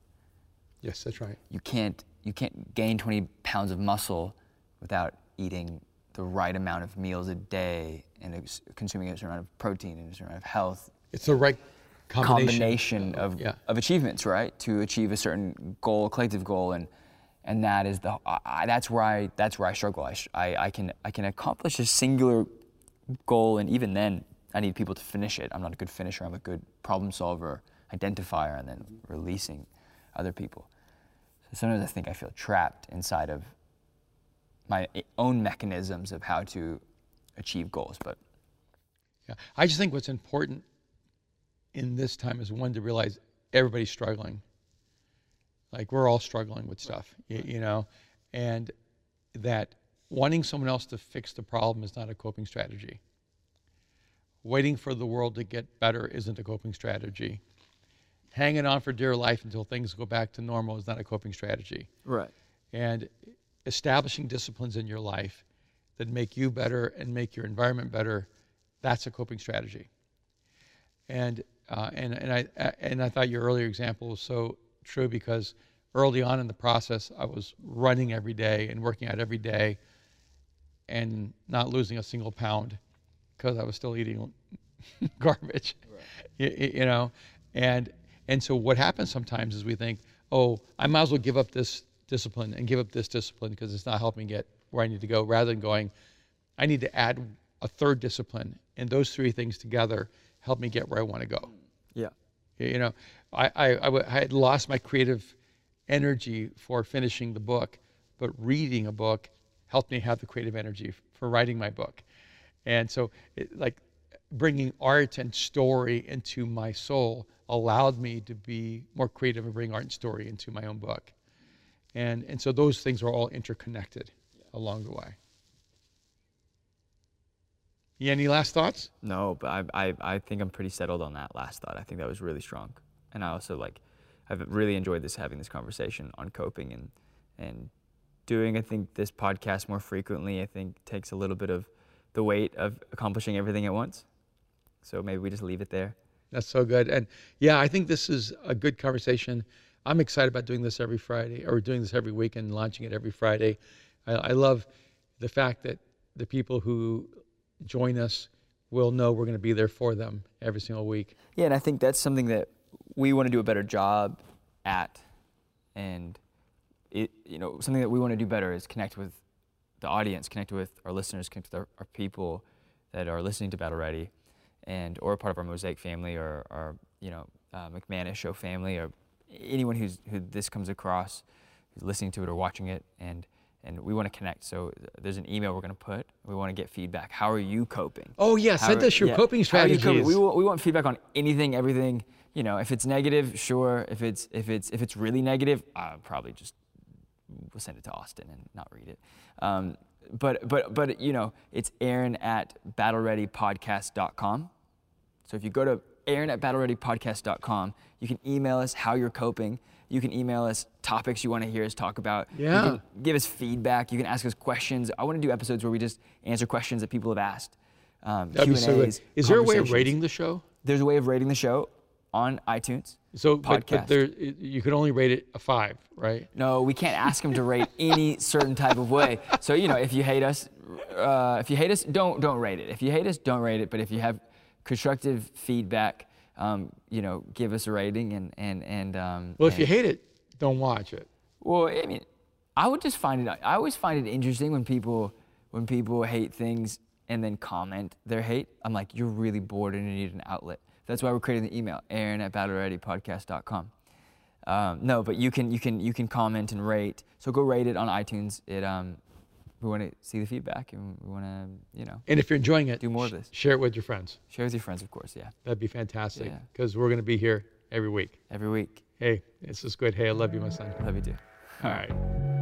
yes that's right you can't you can't gain 20 pounds of muscle without eating the right amount of meals a day and consuming a certain amount of protein and a certain amount of health. It's the right combination. combination of, yeah. of achievements right? To achieve a certain goal a collective goal and and that is the I, I- that's where I that's where I struggle. I, I I can I can accomplish a singular goal and even then I need people to finish it. I'm not a good finisher. I'm a good problem solver identifier and then releasing other people. So sometimes I think I feel trapped inside of my eh, own mechanisms of how to achieve goals but Yeah. I just think what's important in this time is one to realize everybody's struggling. Like we're all struggling with stuff, you, you know, and that wanting someone else to fix the problem is not a coping strategy. Waiting for the world to get better isn't a coping strategy. Hanging on for dear life until things go back to normal is not a coping strategy. right and establishing disciplines in your life that make you better and make your environment better that's a coping strategy. And uh, and and I and I thought your earlier example was so true because early on in the process I was running every day and working out every day and not losing a single pound because I was still eating (laughs) garbage you, you know? And and so what happens sometimes is we think oh i might as well give up this discipline and give up this discipline because it's not helping get where i need to go rather than going i need to add a third discipline and those three things together help me get where i want to go. Yeah. You know I, I, I w- I had lost my creative energy for finishing the book but reading a book helped me have the creative energy f- for writing my book. And so it, like bringing art and story into my soul allowed me to be more creative and bring art and story into my own book. And and so those things are all interconnected along the way yeah, any last thoughts No, but I, I, I think I'm pretty settled on that last thought. I think that was really strong. And I also like, I've really enjoyed this having this conversation on coping and, and doing, I think, this podcast more frequently, I think takes a little bit of the weight of accomplishing everything at once. So maybe we just leave it there. That's so good. And yeah, I think this is a good conversation. I'm excited about doing this every Friday or doing this every week and launching it every Friday. I, I love the fact that the people who join us will know we're going to be there for them every single week. Yeah, and I think that's something that we want to do a better job at, and it, you know, something that we want to do better is connect with the audience, connect with our listeners, connect with our, our people that are listening to Battle Ready, and or part of our Mosaic family or our you know uh, McManus Show family or anyone who's who this comes across, who's listening to it or watching it, and and we want to connect. So there's an email we're going to put. We want to get feedback. How are you coping? Oh yeah, send us your yeah, coping how are you strategies. coping? We want, we want feedback on anything, everything. You know, if it's negative, sure. If it's if it's if it's really negative, I'll probably just we'll send it to Austin and not read it. Um, but but but you know, it's Aaron at battlereadypodcast.com. So if you go to Aaron at battlereadypodcast.com, you can email us how you're coping. You can email us topics you want to hear us talk about. Yeah. You can give us feedback. You can ask us questions. I want to do episodes where we just answer questions that people have asked. Um, That'd be so good. Q&As, Is there a way of rating the show? There's a way of rating the show on iTunes. So, but, but there, you could only rate it a five, right? No, we can't ask them to rate (laughs) any certain type of way. So you know, if you hate us, uh, if you hate us, don't don't rate it. If you hate us, don't rate it. But if you have constructive feedback, um, you know, give us a rating and and and. Um, Well, if you hate it, don't watch it. well, I mean, I would just find it. I always find it interesting when people when people hate things and then comment their hate. I'm like, you're really bored and you need an outlet. That's why we're creating the email, Aaron at battlereadypodcast.com. Um, no, but you can you can you can comment and rate. So go rate it on iTunes. It um, we want to see the feedback and we want to you know And if you're enjoying it, Do more of this. Share it with your friends. share with your friends, of course. Yeah, That'd be fantastic Yeah. because we're going to be here every week. every week. Hey, this is good. Hey, I love you, my son. Love you too. All right.